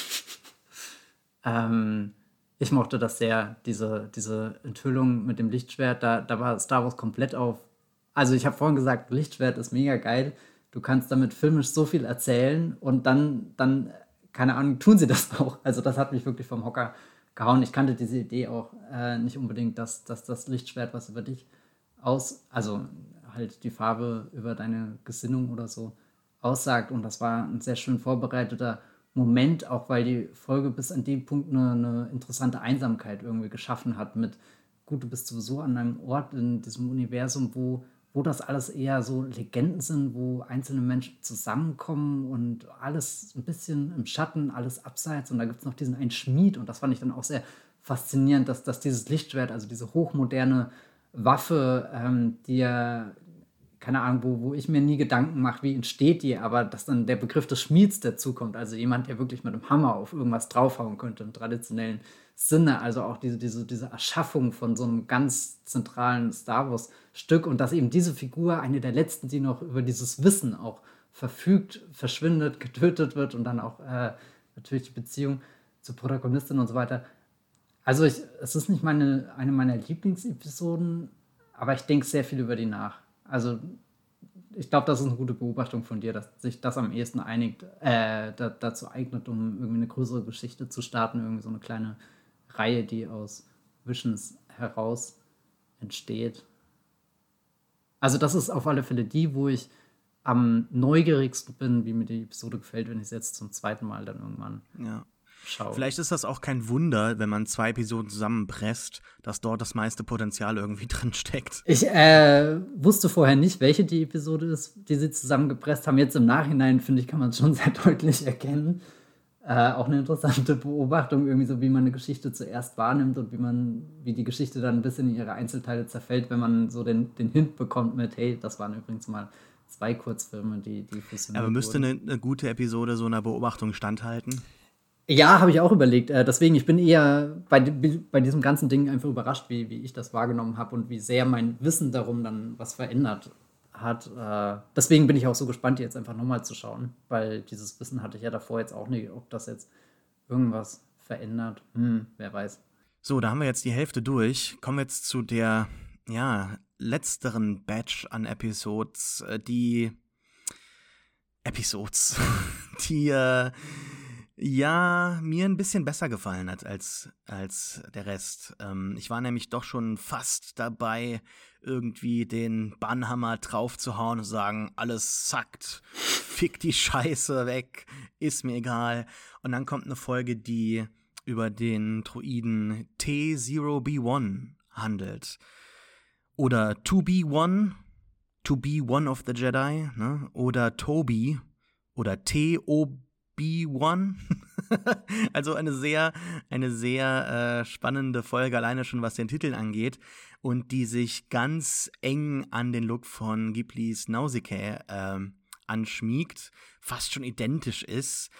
ähm, ich mochte das sehr, diese, diese Enthüllung mit dem Lichtschwert, da, da war Star Wars komplett auf. Also ich habe vorhin gesagt, Lichtschwert ist mega geil. Du kannst damit filmisch so viel erzählen und dann, dann keine Ahnung, tun sie das auch. Also das hat mich wirklich vom Hocker gehauen. Ich kannte diese Idee auch äh, nicht unbedingt, dass, dass das Lichtschwert was über dich aus, also halt die Farbe über deine Gesinnung oder so aussagt. Und das war ein sehr schön vorbereiteter Moment, auch weil die Folge bis an dem Punkt eine, eine interessante Einsamkeit irgendwie geschaffen hat mit, gut, du bist sowieso an einem Ort in diesem Universum, wo wo das alles eher so Legenden sind, wo einzelne Menschen zusammenkommen und alles ein bisschen im Schatten, alles abseits. Und da gibt es noch diesen einen Schmied und das fand ich dann auch sehr faszinierend, dass, dass dieses Lichtschwert, also diese hochmoderne Waffe, ähm, die ja, keine Ahnung, wo, wo ich mir nie Gedanken mache, wie entsteht die, aber dass dann der Begriff des Schmieds dazukommt, also jemand, der wirklich mit einem Hammer auf irgendwas draufhauen könnte im traditionellen Sinne, also auch diese, diese, diese Erschaffung von so einem ganz zentralen Star Wars-Stück und dass eben diese Figur, eine der letzten, die noch über dieses Wissen auch verfügt, verschwindet, getötet wird und dann auch äh, natürlich die Beziehung zur Protagonistin und so weiter. Also ich, es ist nicht meine, eine meiner Lieblingsepisoden, aber ich denke sehr viel über die nach. Also ich glaube, das ist eine gute Beobachtung von dir, dass sich das am ehesten einigt, äh, da, dazu eignet, um irgendwie eine größere Geschichte zu starten, irgendwie so eine kleine Reihe, die aus Visions heraus entsteht. Also das ist auf alle Fälle die, wo ich am neugierigsten bin, wie mir die Episode gefällt, wenn ich es jetzt zum zweiten Mal dann irgendwann ja. Schaue. Vielleicht ist das auch kein Wunder, wenn man zwei Episoden zusammenpresst, dass dort das meiste Potenzial irgendwie drin steckt. Ich äh, wusste vorher nicht, welche die Episode ist, die sie zusammengepresst haben. Jetzt im Nachhinein, finde ich, kann man es schon sehr deutlich erkennen. Äh, auch eine interessante Beobachtung, irgendwie so, wie man eine Geschichte zuerst wahrnimmt und wie man, wie die Geschichte dann ein bisschen in ihre Einzelteile zerfällt, wenn man so den, den Hint bekommt mit, hey, das waren übrigens mal zwei Kurzfilme, die, die fusioniert Aber müsste eine, eine, gute Episode so einer Beobachtung standhalten? Ja, habe ich auch überlegt. Äh, deswegen, ich bin eher bei, bei diesem ganzen Ding einfach überrascht, wie, wie ich das wahrgenommen habe und wie sehr mein Wissen darum dann was verändert hat. Äh, deswegen bin ich auch so gespannt, jetzt einfach nochmal zu schauen, weil dieses Wissen hatte ich ja davor jetzt auch nicht, ob das jetzt irgendwas verändert. Hm, wer weiß. So, da haben wir jetzt die Hälfte durch. Kommen wir jetzt zu der, ja, letzteren Batch an Episodes, äh, die Episodes, die äh, ja, mir ein bisschen besser gefallen hat als, als der Rest. Ähm, ich war nämlich doch schon fast dabei, irgendwie den Bannhammer draufzuhauen und sagen, alles sackt, fick die Scheiße weg, ist mir egal. Und dann kommt eine Folge, die über den Druiden T0B1 handelt. Oder 2B1, To Be One of the Jedi, ne? oder Toby, oder T-O-B1. also eine sehr, eine sehr äh, spannende Folge, alleine schon was den Titel angeht. Und die sich ganz eng an den Look von Ghiblis Nausicaa äh, anschmiegt, fast schon identisch ist.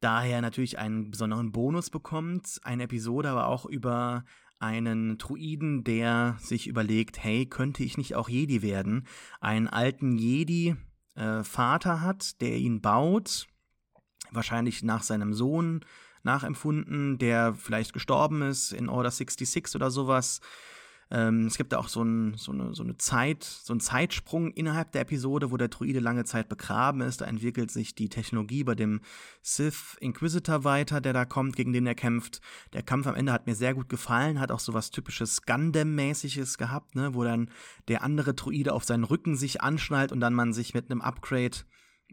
Daher natürlich einen besonderen Bonus bekommt. Eine Episode aber auch über einen Druiden, der sich überlegt, hey, könnte ich nicht auch Jedi werden? Einen alten Jedi-Vater äh, hat, der ihn baut, wahrscheinlich nach seinem Sohn nachempfunden, der vielleicht gestorben ist in Order 66 oder sowas. Ähm, es gibt da auch so, ein, so, eine, so eine Zeit, so einen Zeitsprung innerhalb der Episode, wo der Druide lange Zeit begraben ist. Da entwickelt sich die Technologie bei dem Sith Inquisitor weiter, der da kommt, gegen den er kämpft. Der Kampf am Ende hat mir sehr gut gefallen, hat auch so was typisches Gundam-mäßiges gehabt, ne, wo dann der andere Druide auf seinen Rücken sich anschnallt und dann man sich mit einem Upgrade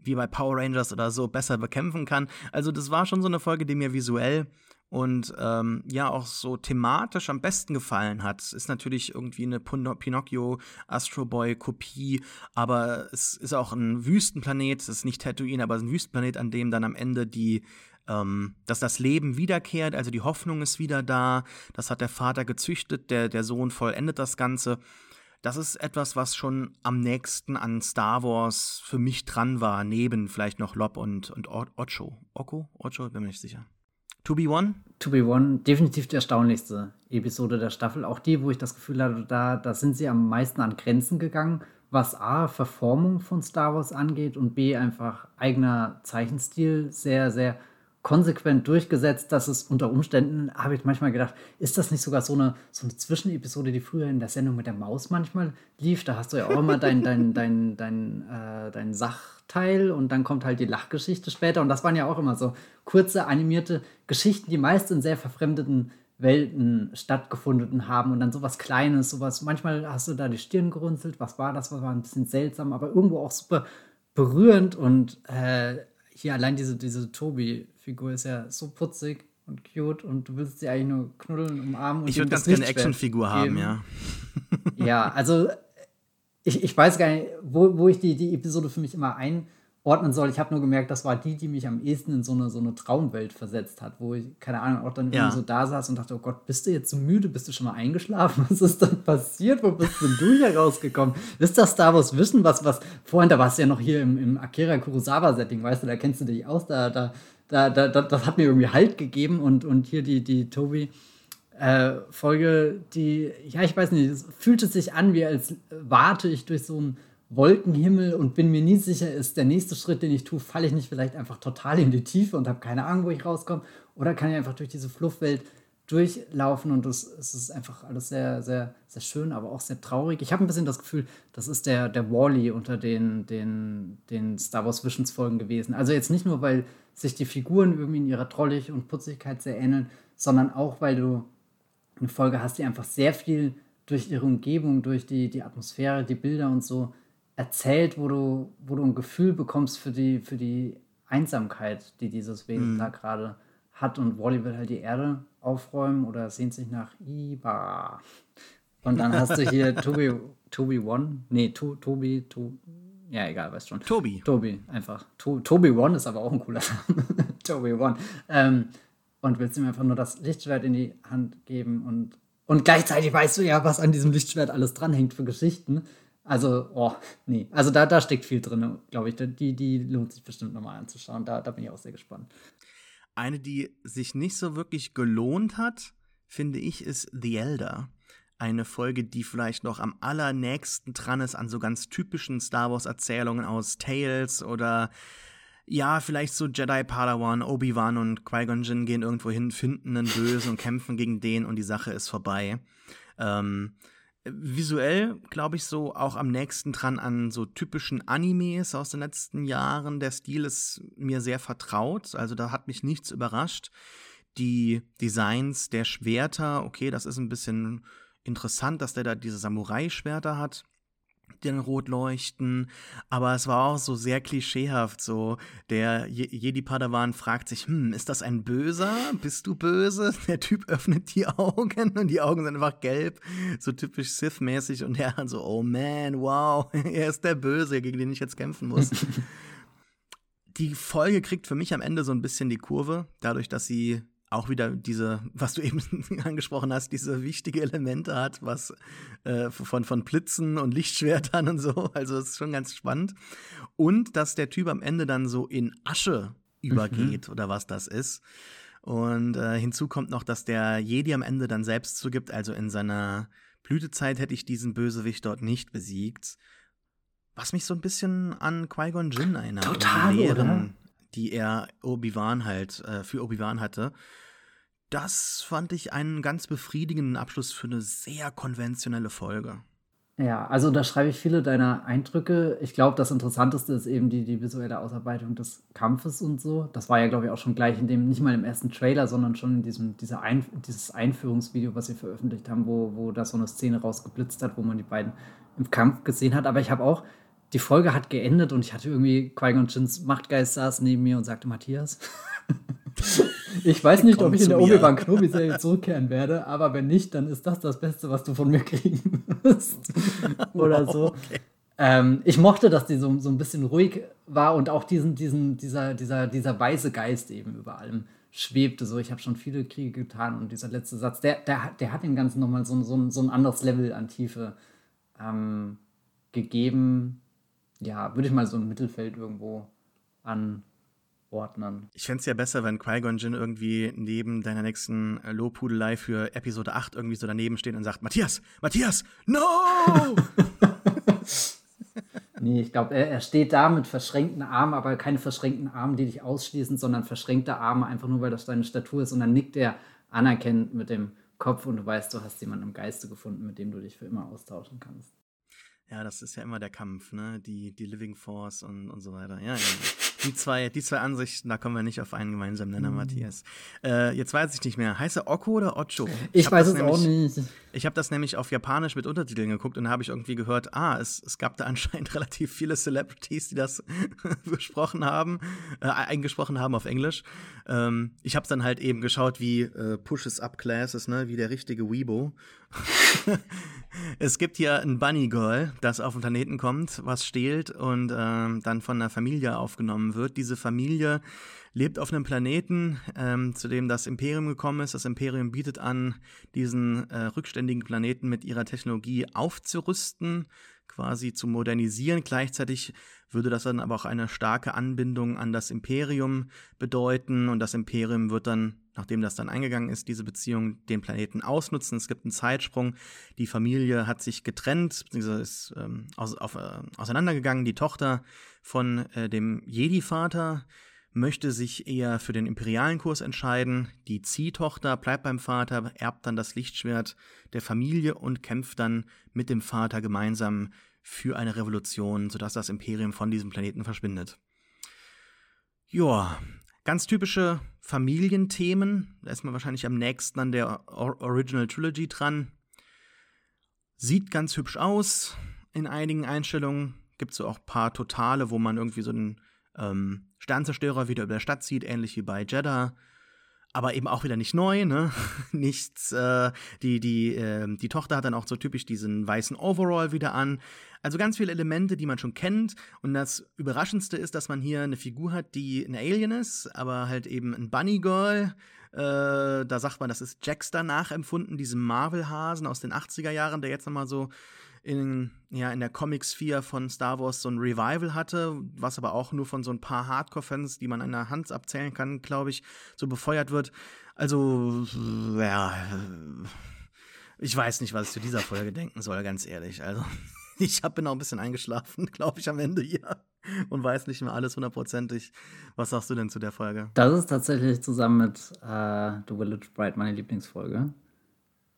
wie bei Power Rangers oder so besser bekämpfen kann. Also das war schon so eine Folge, die mir visuell und ähm, ja auch so thematisch am besten gefallen hat. Ist natürlich irgendwie eine Pinocchio Astro Boy Kopie, aber es ist auch ein Wüstenplanet, es ist nicht Tatooine, aber ein Wüstenplanet, an dem dann am Ende die ähm, dass das Leben wiederkehrt, also die Hoffnung ist wieder da, das hat der Vater gezüchtet, der, der Sohn vollendet das Ganze. Das ist etwas, was schon am nächsten an Star Wars für mich dran war, neben vielleicht noch Lob und, und Ocho. Oko? Ocho? Bin mir nicht sicher. To Be One? To Be One, definitiv die erstaunlichste Episode der Staffel. Auch die, wo ich das Gefühl hatte, da, da sind sie am meisten an Grenzen gegangen, was A, Verformung von Star Wars angeht und B, einfach eigener Zeichenstil sehr, sehr konsequent durchgesetzt, dass es unter Umständen, habe ich manchmal gedacht, ist das nicht sogar so eine, so eine Zwischenepisode, die früher in der Sendung mit der Maus manchmal lief? Da hast du ja auch immer dein, dein, dein, dein, äh, dein Sachteil und dann kommt halt die Lachgeschichte später. Und das waren ja auch immer so kurze animierte Geschichten, die meist in sehr verfremdeten Welten stattgefunden haben und dann sowas Kleines, sowas. Manchmal hast du da die Stirn gerunzelt, was war das? Was war ein bisschen seltsam, aber irgendwo auch super berührend und äh, hier allein diese, diese Tobi-Figur ist ja so putzig und cute und du willst sie eigentlich nur knuddeln, umarmen und Ich würde ganz gerne eine Actionfigur haben, ja. ja, also ich, ich weiß gar nicht, wo, wo ich die, die Episode für mich immer ein ordnen soll. Ich habe nur gemerkt, das war die, die mich am ehesten in so eine, so eine Traumwelt versetzt hat, wo ich, keine Ahnung, auch dann ja. so da saß und dachte, oh Gott, bist du jetzt so müde? Bist du schon mal eingeschlafen? Was ist denn passiert? Wo bist denn du hier rausgekommen? Ist das Star Wars Vision, was, was, vorhin, da warst du ja noch hier im, im Akira Kurosawa-Setting, weißt du, da kennst du dich aus, da, da, da, da, das hat mir irgendwie Halt gegeben und, und hier die, die Tobi. Äh, Folge, die, ja, ich weiß nicht, es fühlte sich an, wie als warte ich durch so ein Wolkenhimmel und bin mir nie sicher, ist der nächste Schritt, den ich tue, falle ich nicht vielleicht einfach total in die Tiefe und habe keine Ahnung, wo ich rauskomme, oder kann ich einfach durch diese Fluffwelt durchlaufen und es ist einfach alles sehr, sehr, sehr schön, aber auch sehr traurig. Ich habe ein bisschen das Gefühl, das ist der, der Wally unter den, den, den Star Wars Visions Folgen gewesen. Also jetzt nicht nur, weil sich die Figuren irgendwie in ihrer Trollig und Putzigkeit sehr ähneln, sondern auch, weil du eine Folge hast, die einfach sehr viel durch ihre Umgebung, durch die, die Atmosphäre, die Bilder und so erzählt, wo du, wo du ein Gefühl bekommst für die, für die Einsamkeit, die dieses Wesen mhm. da gerade hat. Und Wally will halt die Erde aufräumen oder sehnt sich nach Iba. Und dann hast du hier Tobi, Tobi One. Nee, to, Tobi, to, ja, egal, weißt schon. Tobi. Tobi, einfach. To, Tobi One ist aber auch ein cooler Name. Tobi One. Ähm, und willst ihm einfach nur das Lichtschwert in die Hand geben und, und gleichzeitig weißt du ja, was an diesem Lichtschwert alles dranhängt für Geschichten. Also, oh, nee. Also da, da steckt viel drin, glaube ich. Die, die lohnt sich bestimmt nochmal anzuschauen. Da, da bin ich auch sehr gespannt. Eine, die sich nicht so wirklich gelohnt hat, finde ich, ist The Elder. Eine Folge, die vielleicht noch am allernächsten dran ist an so ganz typischen Star Wars-Erzählungen aus Tales oder ja, vielleicht so Jedi Padawan, Obi-Wan und Qui-Gon Jinn gehen irgendwo hin, finden einen Bösen und kämpfen gegen den und die Sache ist vorbei. Ähm, visuell, glaube ich, so auch am nächsten dran an so typischen Animes aus den letzten Jahren. Der Stil ist mir sehr vertraut, also da hat mich nichts überrascht. Die Designs der Schwerter, okay, das ist ein bisschen interessant, dass der da diese Samurai-Schwerter hat den rot leuchten, aber es war auch so sehr klischeehaft, so der Jedi Padawan fragt sich, hm, ist das ein Böser? Bist du böse? Der Typ öffnet die Augen und die Augen sind einfach gelb, so typisch Sith-mäßig und er so, oh man, wow, er ist der Böse, gegen den ich jetzt kämpfen muss. Die Folge kriegt für mich am Ende so ein bisschen die Kurve, dadurch, dass sie auch wieder diese, was du eben angesprochen hast, diese wichtige Elemente hat, was äh, von, von Blitzen und Lichtschwertern und so. Also es ist schon ganz spannend. Und dass der Typ am Ende dann so in Asche übergeht mhm. oder was das ist. Und äh, hinzu kommt noch, dass der Jedi am Ende dann selbst zugibt, also in seiner Blütezeit hätte ich diesen Bösewicht dort nicht besiegt. Was mich so ein bisschen an Qui-Gon Jinn erinnert. Total, Lehren, oder? die er Obi-Wan halt, äh, für Obi-Wan hatte. Das fand ich einen ganz befriedigenden Abschluss für eine sehr konventionelle Folge. Ja, also da schreibe ich viele deiner Eindrücke. Ich glaube, das Interessanteste ist eben die, die visuelle Ausarbeitung des Kampfes und so. Das war ja, glaube ich, auch schon gleich in dem, nicht mal im ersten Trailer, sondern schon in diesem, dieser Ein, dieses Einführungsvideo, was sie veröffentlicht haben, wo, wo da so eine Szene rausgeblitzt hat, wo man die beiden im Kampf gesehen hat. Aber ich habe auch, die Folge hat geendet und ich hatte irgendwie Qui-Gon Jins Machtgeist saß neben mir und sagte, Matthias, ich weiß nicht, ob ich in der Obi-Wan Kenobi-Serie zurückkehren werde, aber wenn nicht, dann ist das das Beste, was du von mir kriegen wirst. Oder so. Okay. Ähm, ich mochte, dass die so, so ein bisschen ruhig war und auch diesen, diesen, dieser, dieser, dieser weiße Geist eben über allem schwebte. So, ich habe schon viele Kriege getan und dieser letzte Satz, der, der, der hat dem Ganzen nochmal so, so, so ein anderes Level an Tiefe ähm, gegeben. Ja, würde ich mal so ein Mittelfeld irgendwo an ordnen. Ich fände es ja besser, wenn Qui-Gon Jinn irgendwie neben deiner nächsten äh, Lobhudelei für Episode 8 irgendwie so daneben steht und sagt, Matthias, Matthias, no! nee, ich glaube, er, er, steht da mit verschränkten Armen, aber keine verschränkten Arme, die dich ausschließen, sondern verschränkte Arme, einfach nur, weil das deine Statur ist. Und dann nickt er anerkennend mit dem Kopf und du weißt, du hast jemanden im Geiste gefunden, mit dem du dich für immer austauschen kannst. Ja, das ist ja immer der Kampf, ne? Die, die Living Force und, und so weiter. Ja, ja. Die zwei, die zwei Ansichten, da kommen wir nicht auf einen gemeinsamen Nenner, mhm. Matthias. Äh, jetzt weiß ich nicht mehr. Heißt er Okko oder Ocho? Ich, ich weiß es nämlich, auch nicht. Ich habe das nämlich auf Japanisch mit Untertiteln geguckt und da habe ich irgendwie gehört, ah, es, es gab da anscheinend relativ viele Celebrities, die das besprochen haben, äh, eingesprochen haben auf Englisch. Ähm, ich habe dann halt eben geschaut, wie äh, Pushes Up Classes, ne, wie der richtige Weibo. es gibt hier ein Bunny Girl, das auf den Planeten kommt, was stehlt und ähm, dann von einer Familie aufgenommen wird. Diese Familie lebt auf einem Planeten, ähm, zu dem das Imperium gekommen ist. Das Imperium bietet an, diesen äh, rückständigen Planeten mit ihrer Technologie aufzurüsten, quasi zu modernisieren. Gleichzeitig würde das dann aber auch eine starke Anbindung an das Imperium bedeuten und das Imperium wird dann, nachdem das dann eingegangen ist, diese Beziehung den Planeten ausnutzen. Es gibt einen Zeitsprung. Die Familie hat sich getrennt, beziehungsweise ist ähm, aus, auf, äh, auseinandergegangen. Die Tochter von äh, dem Jedi-Vater möchte sich eher für den imperialen Kurs entscheiden. Die Ziehtochter bleibt beim Vater, erbt dann das Lichtschwert der Familie und kämpft dann mit dem Vater gemeinsam für eine Revolution, sodass das Imperium von diesem Planeten verschwindet. Joa, ganz typische Familienthemen. Da ist man wahrscheinlich am nächsten an der Original Trilogy dran. Sieht ganz hübsch aus. In einigen Einstellungen gibt es so auch ein paar Totale, wo man irgendwie so einen ähm, Sternzerstörer wieder über der Stadt zieht, ähnlich wie bei Jeddah. Aber eben auch wieder nicht neu, ne? Nichts, äh, die, die, äh, die Tochter hat dann auch so typisch diesen weißen Overall wieder an. Also ganz viele Elemente, die man schon kennt. Und das Überraschendste ist, dass man hier eine Figur hat, die ein Alien ist, aber halt eben ein Bunny Girl. Äh, da sagt man, das ist Jackster nachempfunden, diesem Marvel-Hasen aus den 80er Jahren, der jetzt nochmal so in, ja, in der Comic-Sphere von Star Wars so ein Revival hatte, was aber auch nur von so ein paar Hardcore-Fans, die man an der Hand abzählen kann, glaube ich, so befeuert wird. Also, ja, ich weiß nicht, was ich zu dieser Folge denken soll, ganz ehrlich. Also, ich hab, bin auch ein bisschen eingeschlafen, glaube ich, am Ende hier und weiß nicht mehr alles hundertprozentig. Was sagst du denn zu der Folge? Das ist tatsächlich zusammen mit äh, The Village Bride meine Lieblingsfolge.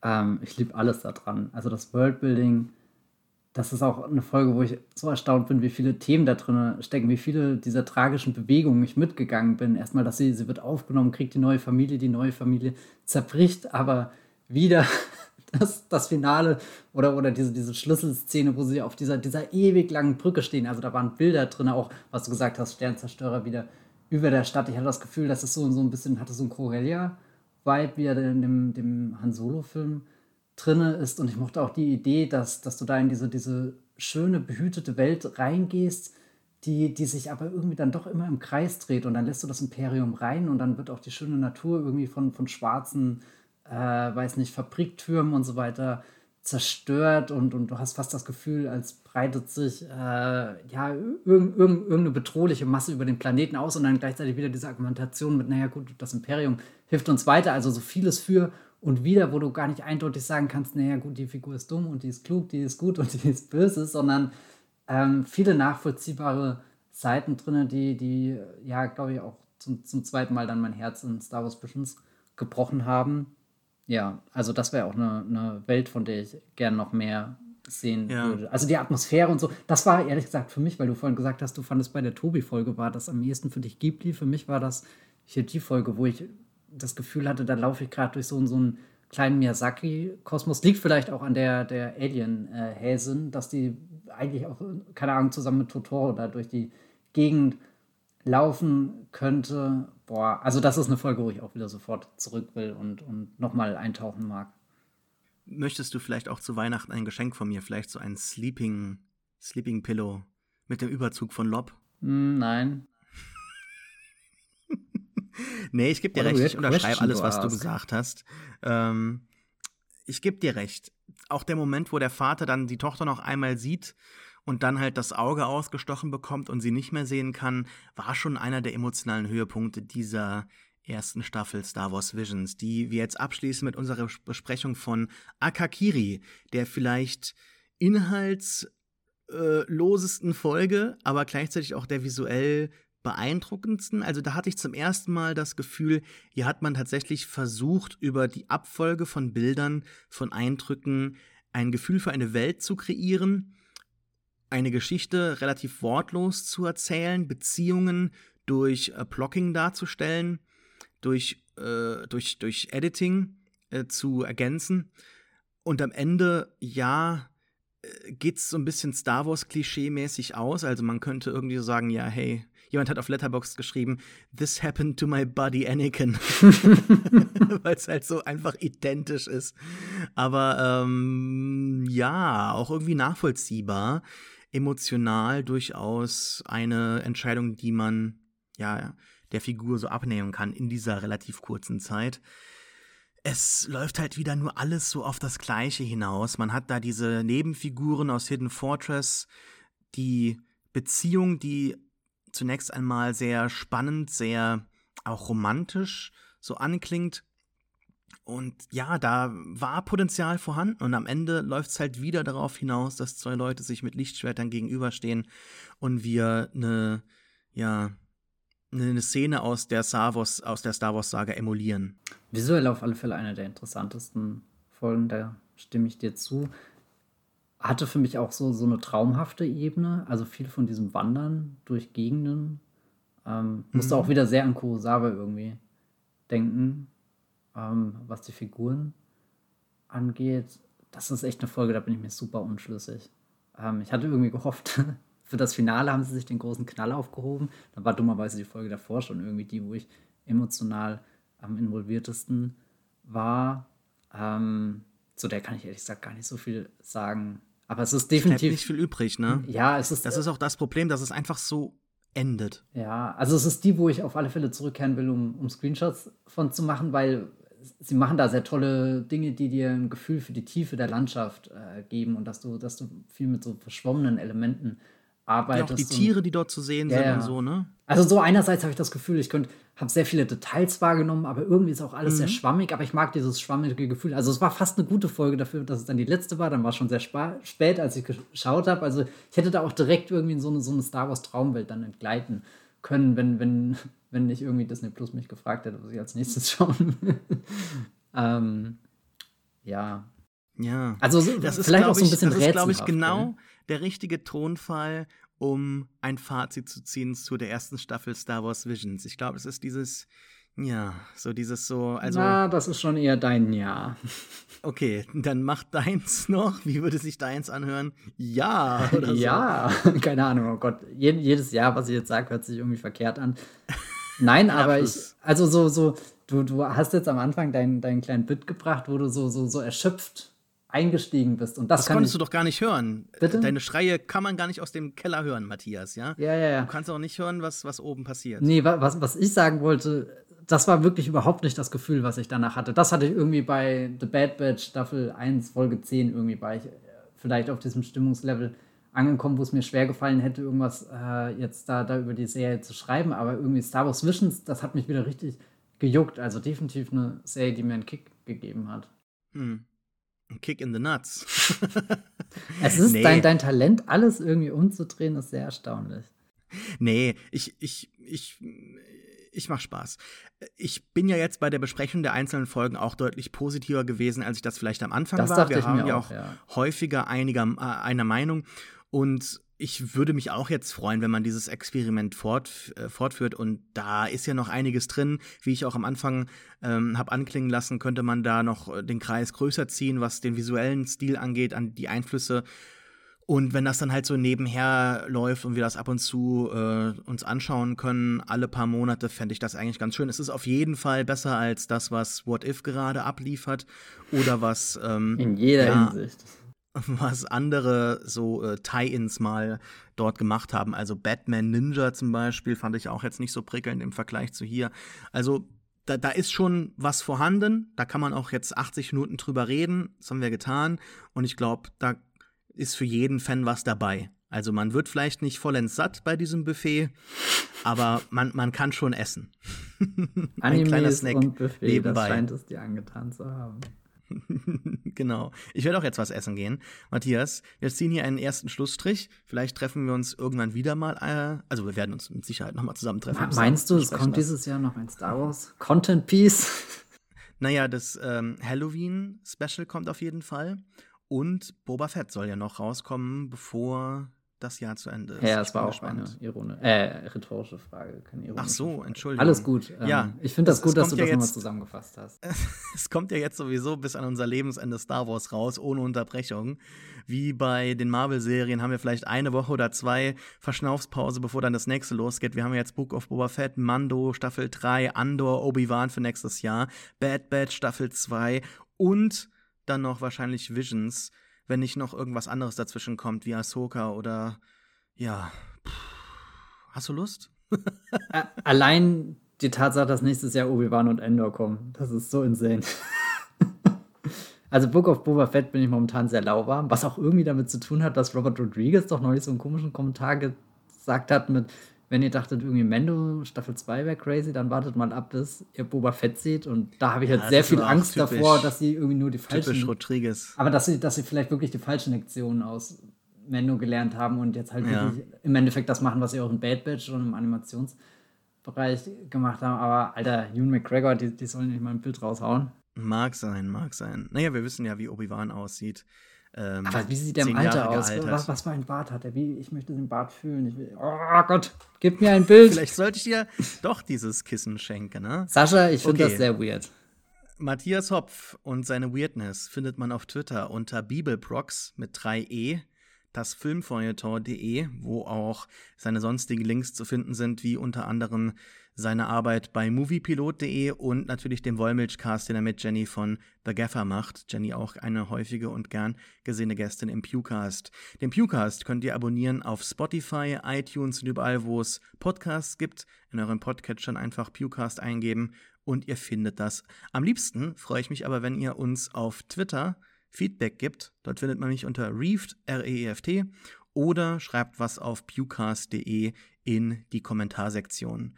Ähm, ich liebe alles daran. Also das Worldbuilding, das ist auch eine Folge, wo ich so erstaunt bin, wie viele Themen da drin stecken, wie viele dieser tragischen Bewegungen ich mitgegangen bin. Erstmal, dass sie, sie wird aufgenommen, kriegt die neue Familie, die neue Familie zerbricht, aber wieder das, das Finale oder, oder diese, diese Schlüsselszene, wo sie auf dieser, dieser ewig langen Brücke stehen. Also da waren Bilder drin, auch was du gesagt hast, Sternzerstörer wieder über der Stadt. Ich hatte das Gefühl, dass es so, so ein bisschen, hatte so ein Corellia-Vibe, wie er in dem, dem Han Solo-Film drinne ist. Und ich mochte auch die Idee, dass, dass du da in diese, diese schöne, behütete Welt reingehst, die, die sich aber irgendwie dann doch immer im Kreis dreht. Und dann lässt du das Imperium rein und dann wird auch die schöne Natur irgendwie von, von schwarzen, äh, weiß nicht, Fabriktürmen und so weiter zerstört. Und, und du hast fast das Gefühl, als breitet sich äh, ja irg irg irgendeine bedrohliche Masse über den Planeten aus. Und dann gleichzeitig wieder diese Argumentation mit, naja gut, das Imperium hilft uns weiter, also so vieles für und wieder, wo du gar nicht eindeutig sagen kannst, naja gut, die Figur ist dumm und die ist klug, die ist gut und die ist böse, sondern ähm, viele nachvollziehbare Seiten drin, die, die ja, glaube ich, auch zum, zum zweiten Mal dann mein Herz in Star Wars Visions gebrochen haben. Ja, also das wäre auch eine, eine Welt, von der ich gerne noch mehr sehen ja. würde. Also die Atmosphäre und so, das war ehrlich gesagt für mich, weil du vorhin gesagt hast, du fandest bei der Tobi-Folge war das am ehesten für dich Ghibli. Für mich war das hier die Folge, wo ich das Gefühl hatte, da laufe ich gerade durch so, so einen kleinen Miyazaki-Kosmos. Liegt vielleicht auch an der, der Alien-Häsin, dass die eigentlich auch, keine Ahnung, zusammen mit Totoro da durch die Gegend laufen könnte. Boah, also das ist eine Folge, wo ich auch wieder sofort zurück will und, und nochmal eintauchen mag. Möchtest du vielleicht auch zu Weihnachten ein Geschenk von mir? Vielleicht so ein Sleeping, Sleeping Pillow mit dem Überzug von Lob? Mm, nein. Nee, ich gebe dir recht. Ich unterschreibe alles, was du gesagt hast. Ähm, ich gebe dir recht. Auch der Moment, wo der Vater dann die Tochter noch einmal sieht und dann halt das Auge ausgestochen bekommt und sie nicht mehr sehen kann, war schon einer der emotionalen Höhepunkte dieser ersten Staffel Star Wars Visions, die wir jetzt abschließen mit unserer Besprechung von Akakiri, der vielleicht inhaltslosesten Folge, aber gleichzeitig auch der visuell beeindruckendsten. Also da hatte ich zum ersten Mal das Gefühl, hier hat man tatsächlich versucht, über die Abfolge von Bildern, von Eindrücken ein Gefühl für eine Welt zu kreieren, eine Geschichte relativ wortlos zu erzählen, Beziehungen durch äh, Blocking darzustellen, durch, äh, durch, durch Editing äh, zu ergänzen. Und am Ende, ja, äh, geht es so ein bisschen Star Wars Klischee-mäßig aus. Also man könnte irgendwie so sagen, ja, hey, Jemand hat auf Letterboxd geschrieben, This happened to my buddy Anakin. Weil es halt so einfach identisch ist. Aber ähm, ja, auch irgendwie nachvollziehbar. Emotional durchaus eine Entscheidung, die man ja der Figur so abnehmen kann in dieser relativ kurzen Zeit es läuft halt wieder nur alles so auf das Gleiche hinaus. Man hat da diese Nebenfiguren aus Hidden Fortress, die Beziehung, die zunächst einmal sehr spannend, sehr auch romantisch so anklingt. Und ja, da war Potenzial vorhanden und am Ende läuft es halt wieder darauf hinaus, dass zwei Leute sich mit Lichtschwertern gegenüberstehen und wir eine, ja, eine Szene aus der Star Wars, aus der Star Wars Saga emulieren. Visuell auf alle Fälle eine der interessantesten Folgen, da stimme ich dir zu hatte für mich auch so, so eine traumhafte Ebene. Also viel von diesem Wandern durch Gegenden. Ähm, musste mhm. auch wieder sehr an Kurosawa irgendwie denken, ähm, was die Figuren angeht. Das ist echt eine Folge, da bin ich mir super unschlüssig. Ähm, ich hatte irgendwie gehofft, für das Finale haben sie sich den großen Knall aufgehoben. Da war dummerweise die Folge davor schon irgendwie die, wo ich emotional am involviertesten war. Ähm, zu der kann ich ehrlich gesagt gar nicht so viel sagen. Aber es ist definitiv. nicht viel übrig, ne? Ja, es ist. Das ist auch das Problem, dass es einfach so endet. Ja, also es ist die, wo ich auf alle Fälle zurückkehren will, um, um Screenshots von zu machen, weil sie machen da sehr tolle Dinge, die dir ein Gefühl für die Tiefe der Landschaft äh, geben und dass du, dass du viel mit so verschwommenen Elementen arbeitest. Ja, auch die Tiere, die dort zu sehen ja, sind und so, ne? Also so einerseits habe ich das Gefühl, ich könnte, habe sehr viele Details wahrgenommen, aber irgendwie ist auch alles mhm. sehr schwammig, aber ich mag dieses schwammige Gefühl. Also es war fast eine gute Folge dafür, dass es dann die letzte war, dann war es schon sehr spät, als ich geschaut habe. Also ich hätte da auch direkt irgendwie in so eine, so eine Star Wars Traumwelt dann entgleiten können, wenn, wenn, wenn nicht irgendwie Disney Plus mich gefragt hätte, was ich als nächstes schauen will. ähm, ja. Ja. Also das ist, vielleicht auch so ein bisschen Das ist, glaube ich, genau der richtige Tonfall, um ein Fazit zu ziehen zu der ersten Staffel Star Wars Visions. Ich glaube, es ist dieses, ja, so dieses so, also. Na, das ist schon eher dein Ja. Okay, dann mach deins noch. Wie würde sich deins anhören? Ja, oder so. Ja, keine Ahnung, oh Gott. jedes Jahr, was ich jetzt sage, hört sich irgendwie verkehrt an. Nein, aber ich, also so, so, du, du hast jetzt am Anfang deinen, deinen kleinen Bit gebracht, wo du so, so, so erschöpft eingestiegen bist. Und das, das konntest ich, du doch gar nicht hören. Bitte? Deine Schreie kann man gar nicht aus dem Keller hören, Matthias, ja? Ja, ja, ja. Du kannst auch nicht hören, was, was oben passiert. Nee, was, was ich sagen wollte, das war wirklich überhaupt nicht das Gefühl, was ich danach hatte. Das hatte ich irgendwie bei The Bad Batch Staffel 1, Folge 10 irgendwie war ich äh, vielleicht auf diesem Stimmungslevel angekommen, wo es mir schwer gefallen hätte, irgendwas äh, jetzt da, da über die Serie zu schreiben. Aber irgendwie Star Wars Visions, das hat mich wieder richtig gejuckt. Also definitiv eine Serie, die mir einen Kick gegeben hat. Hm. Ein Kick in the Nuts. es ist nee. dein, dein Talent, alles irgendwie umzudrehen, ist sehr erstaunlich. Nee, ich, ich, ich, ich mach Spaß. Ich bin ja jetzt bei der Besprechung der einzelnen Folgen auch deutlich positiver gewesen, als ich das vielleicht am Anfang das war. Wir haben ja auch, ja. häufiger einiger, äh, einer Meinung. Und ich würde mich auch jetzt freuen, wenn man dieses Experiment fort, äh, fortführt. Und da ist ja noch einiges drin. Wie ich auch am Anfang ähm, habe anklingen lassen, könnte man da noch äh, den Kreis größer ziehen, was den visuellen Stil angeht, an die Einflüsse. Und wenn das dann halt so nebenher läuft und wir das ab und zu äh, uns anschauen können, alle paar Monate, fände ich das eigentlich ganz schön. Es ist auf jeden Fall besser als das, was What If gerade abliefert oder was ähm, in jeder ja, Hinsicht was andere so äh, Tie-ins mal dort gemacht haben. Also Batman Ninja zum Beispiel fand ich auch jetzt nicht so prickelnd im Vergleich zu hier. Also da, da ist schon was vorhanden. Da kann man auch jetzt 80 Minuten drüber reden. Das haben wir getan. Und ich glaube, da ist für jeden Fan was dabei. Also man wird vielleicht nicht vollends satt bei diesem Buffet, aber man, man kann schon essen. Ein kleiner Snack und Buffet, nebenbei. das scheint es dir angetan zu haben. genau. Ich werde auch jetzt was essen gehen. Matthias, wir ziehen hier einen ersten Schlussstrich. Vielleicht treffen wir uns irgendwann wieder mal. Äh, also wir werden uns mit Sicherheit nochmal zusammentreffen. Meinst du, es kommt dieses Jahr noch ein Star Wars Content Piece? Naja, das ähm, Halloween-Special kommt auf jeden Fall. Und Boba Fett soll ja noch rauskommen, bevor das Jahr zu Ende ist. Ja, das war auch gespannt. eine Irone, äh, rhetorische Frage, keine Ironie. Ach so, Entschuldigung. Alles gut. Ähm, ja, ich finde das gut, dass du ja das nochmal zusammengefasst hast. es kommt ja jetzt sowieso bis an unser Lebensende Star Wars raus, ohne Unterbrechung. Wie bei den Marvel-Serien haben wir vielleicht eine Woche oder zwei Verschnaufspause, bevor dann das nächste losgeht. Wir haben jetzt Book of Boba Fett, Mando Staffel 3, Andor, Obi-Wan für nächstes Jahr, Bad Batch Staffel 2 und dann noch wahrscheinlich Visions, wenn nicht noch irgendwas anderes dazwischen kommt, wie Ahsoka oder ja. Hast du Lust? Allein die Tatsache, dass nächstes Jahr Obi-Wan und Endor kommen, das ist so insane. also Book of Boba Fett bin ich momentan sehr lauwarm, was auch irgendwie damit zu tun hat, dass Robert Rodriguez doch neulich so einen komischen Kommentar gesagt hat mit wenn ihr dachtet, irgendwie Mendo Staffel 2 wäre crazy, dann wartet mal ab, bis ihr Boba Fett seht. Und da habe ich jetzt ja, sehr viel Angst typisch, davor, dass sie irgendwie nur die falschen. Typisch Rodriguez. Aber dass sie, dass sie vielleicht wirklich die falschen Lektionen aus Mendo gelernt haben und jetzt halt ja. wirklich im Endeffekt das machen, was sie auch in Bad Batch und im Animationsbereich gemacht haben. Aber Alter, Ewan McGregor, die, die sollen nicht mal ein Bild raushauen. Mag sein, mag sein. Naja, wir wissen ja, wie Obi-Wan aussieht. Ähm, Aber wie sieht der im Alter aus? Was, was, für ein Bart hat er? Wie, ich möchte den Bart fühlen. Will, oh Gott, gib mir ein Bild. Vielleicht sollte ich dir doch dieses Kissen schenken, ne? Sascha, ich finde okay. das sehr weird. Matthias Hopf und seine Weirdness findet man auf Twitter unter Bibelbrox mit 3e, das Filmfeuilleton.de, wo auch seine sonstigen Links zu finden sind, wie unter anderem seine Arbeit bei moviepilot.de und natürlich dem Wollmilchcast, den er mit Jenny von The Gaffer macht. Jenny auch eine häufige und gern gesehene Gästin im Pewcast. Den Pewcast könnt ihr abonnieren auf Spotify, iTunes und überall, wo es Podcasts gibt. In euren Podcatchern einfach Pewcast eingeben und ihr findet das. Am liebsten freue ich mich aber, wenn ihr uns auf Twitter Feedback gibt. Dort findet man mich unter Reeft, R-E-E-F-T, oder schreibt was auf pewcast.de in die Kommentarsektion.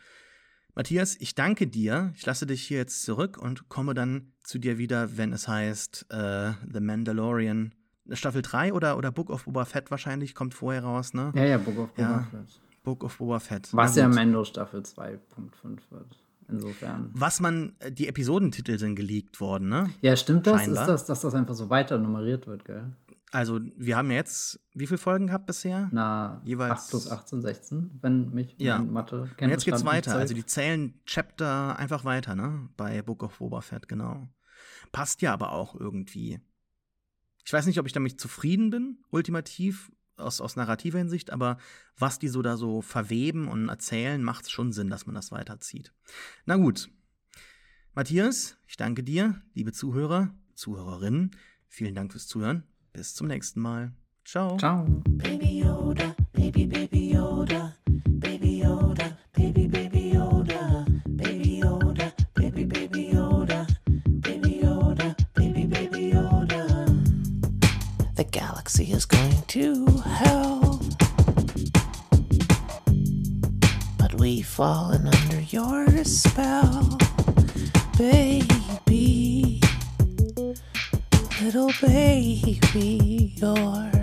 Matthias, ich danke dir. Ich lasse dich hier jetzt zurück und komme dann zu dir wieder, wenn es heißt äh, The Mandalorian. Staffel 3 oder, oder Book of Boba Fett wahrscheinlich kommt vorher raus, ne? Ja, ja, Book of Boba ja, Fett. Book of Boba Fett. Was ja Mando Staffel 2.5 wird. Insofern. Was man, äh, die Episodentitel sind geleakt worden, ne? Ja, stimmt das? Scheinbar. Ist das, dass das einfach so weiter nummeriert wird, gell? Also, wir haben jetzt wie viele Folgen gehabt bisher? Na, jeweils 8 plus 18, 16, wenn mich ja. Mathe kennt. Und jetzt geht's weiter. Also, die zählen Chapter einfach weiter, ne? Bei Book of Boba Fett, genau. Passt ja aber auch irgendwie. Ich weiß nicht, ob ich damit zufrieden bin, ultimativ, aus, aus narrativer Hinsicht, aber was die so da so verweben und erzählen, macht es schon Sinn, dass man das weiterzieht. Na gut. Matthias, ich danke dir, liebe Zuhörer, Zuhörerinnen. Vielen Dank fürs Zuhören. Bis zum nächsten Mal. Ciao. Ciao. Baby Yoda, baby baby Yoda, baby Yoda, baby baby Yoda, baby Yoda, baby baby Yoda, baby Yoda, baby baby Yoda. The galaxy is going to We've fallen under your spell, baby. Little baby, you're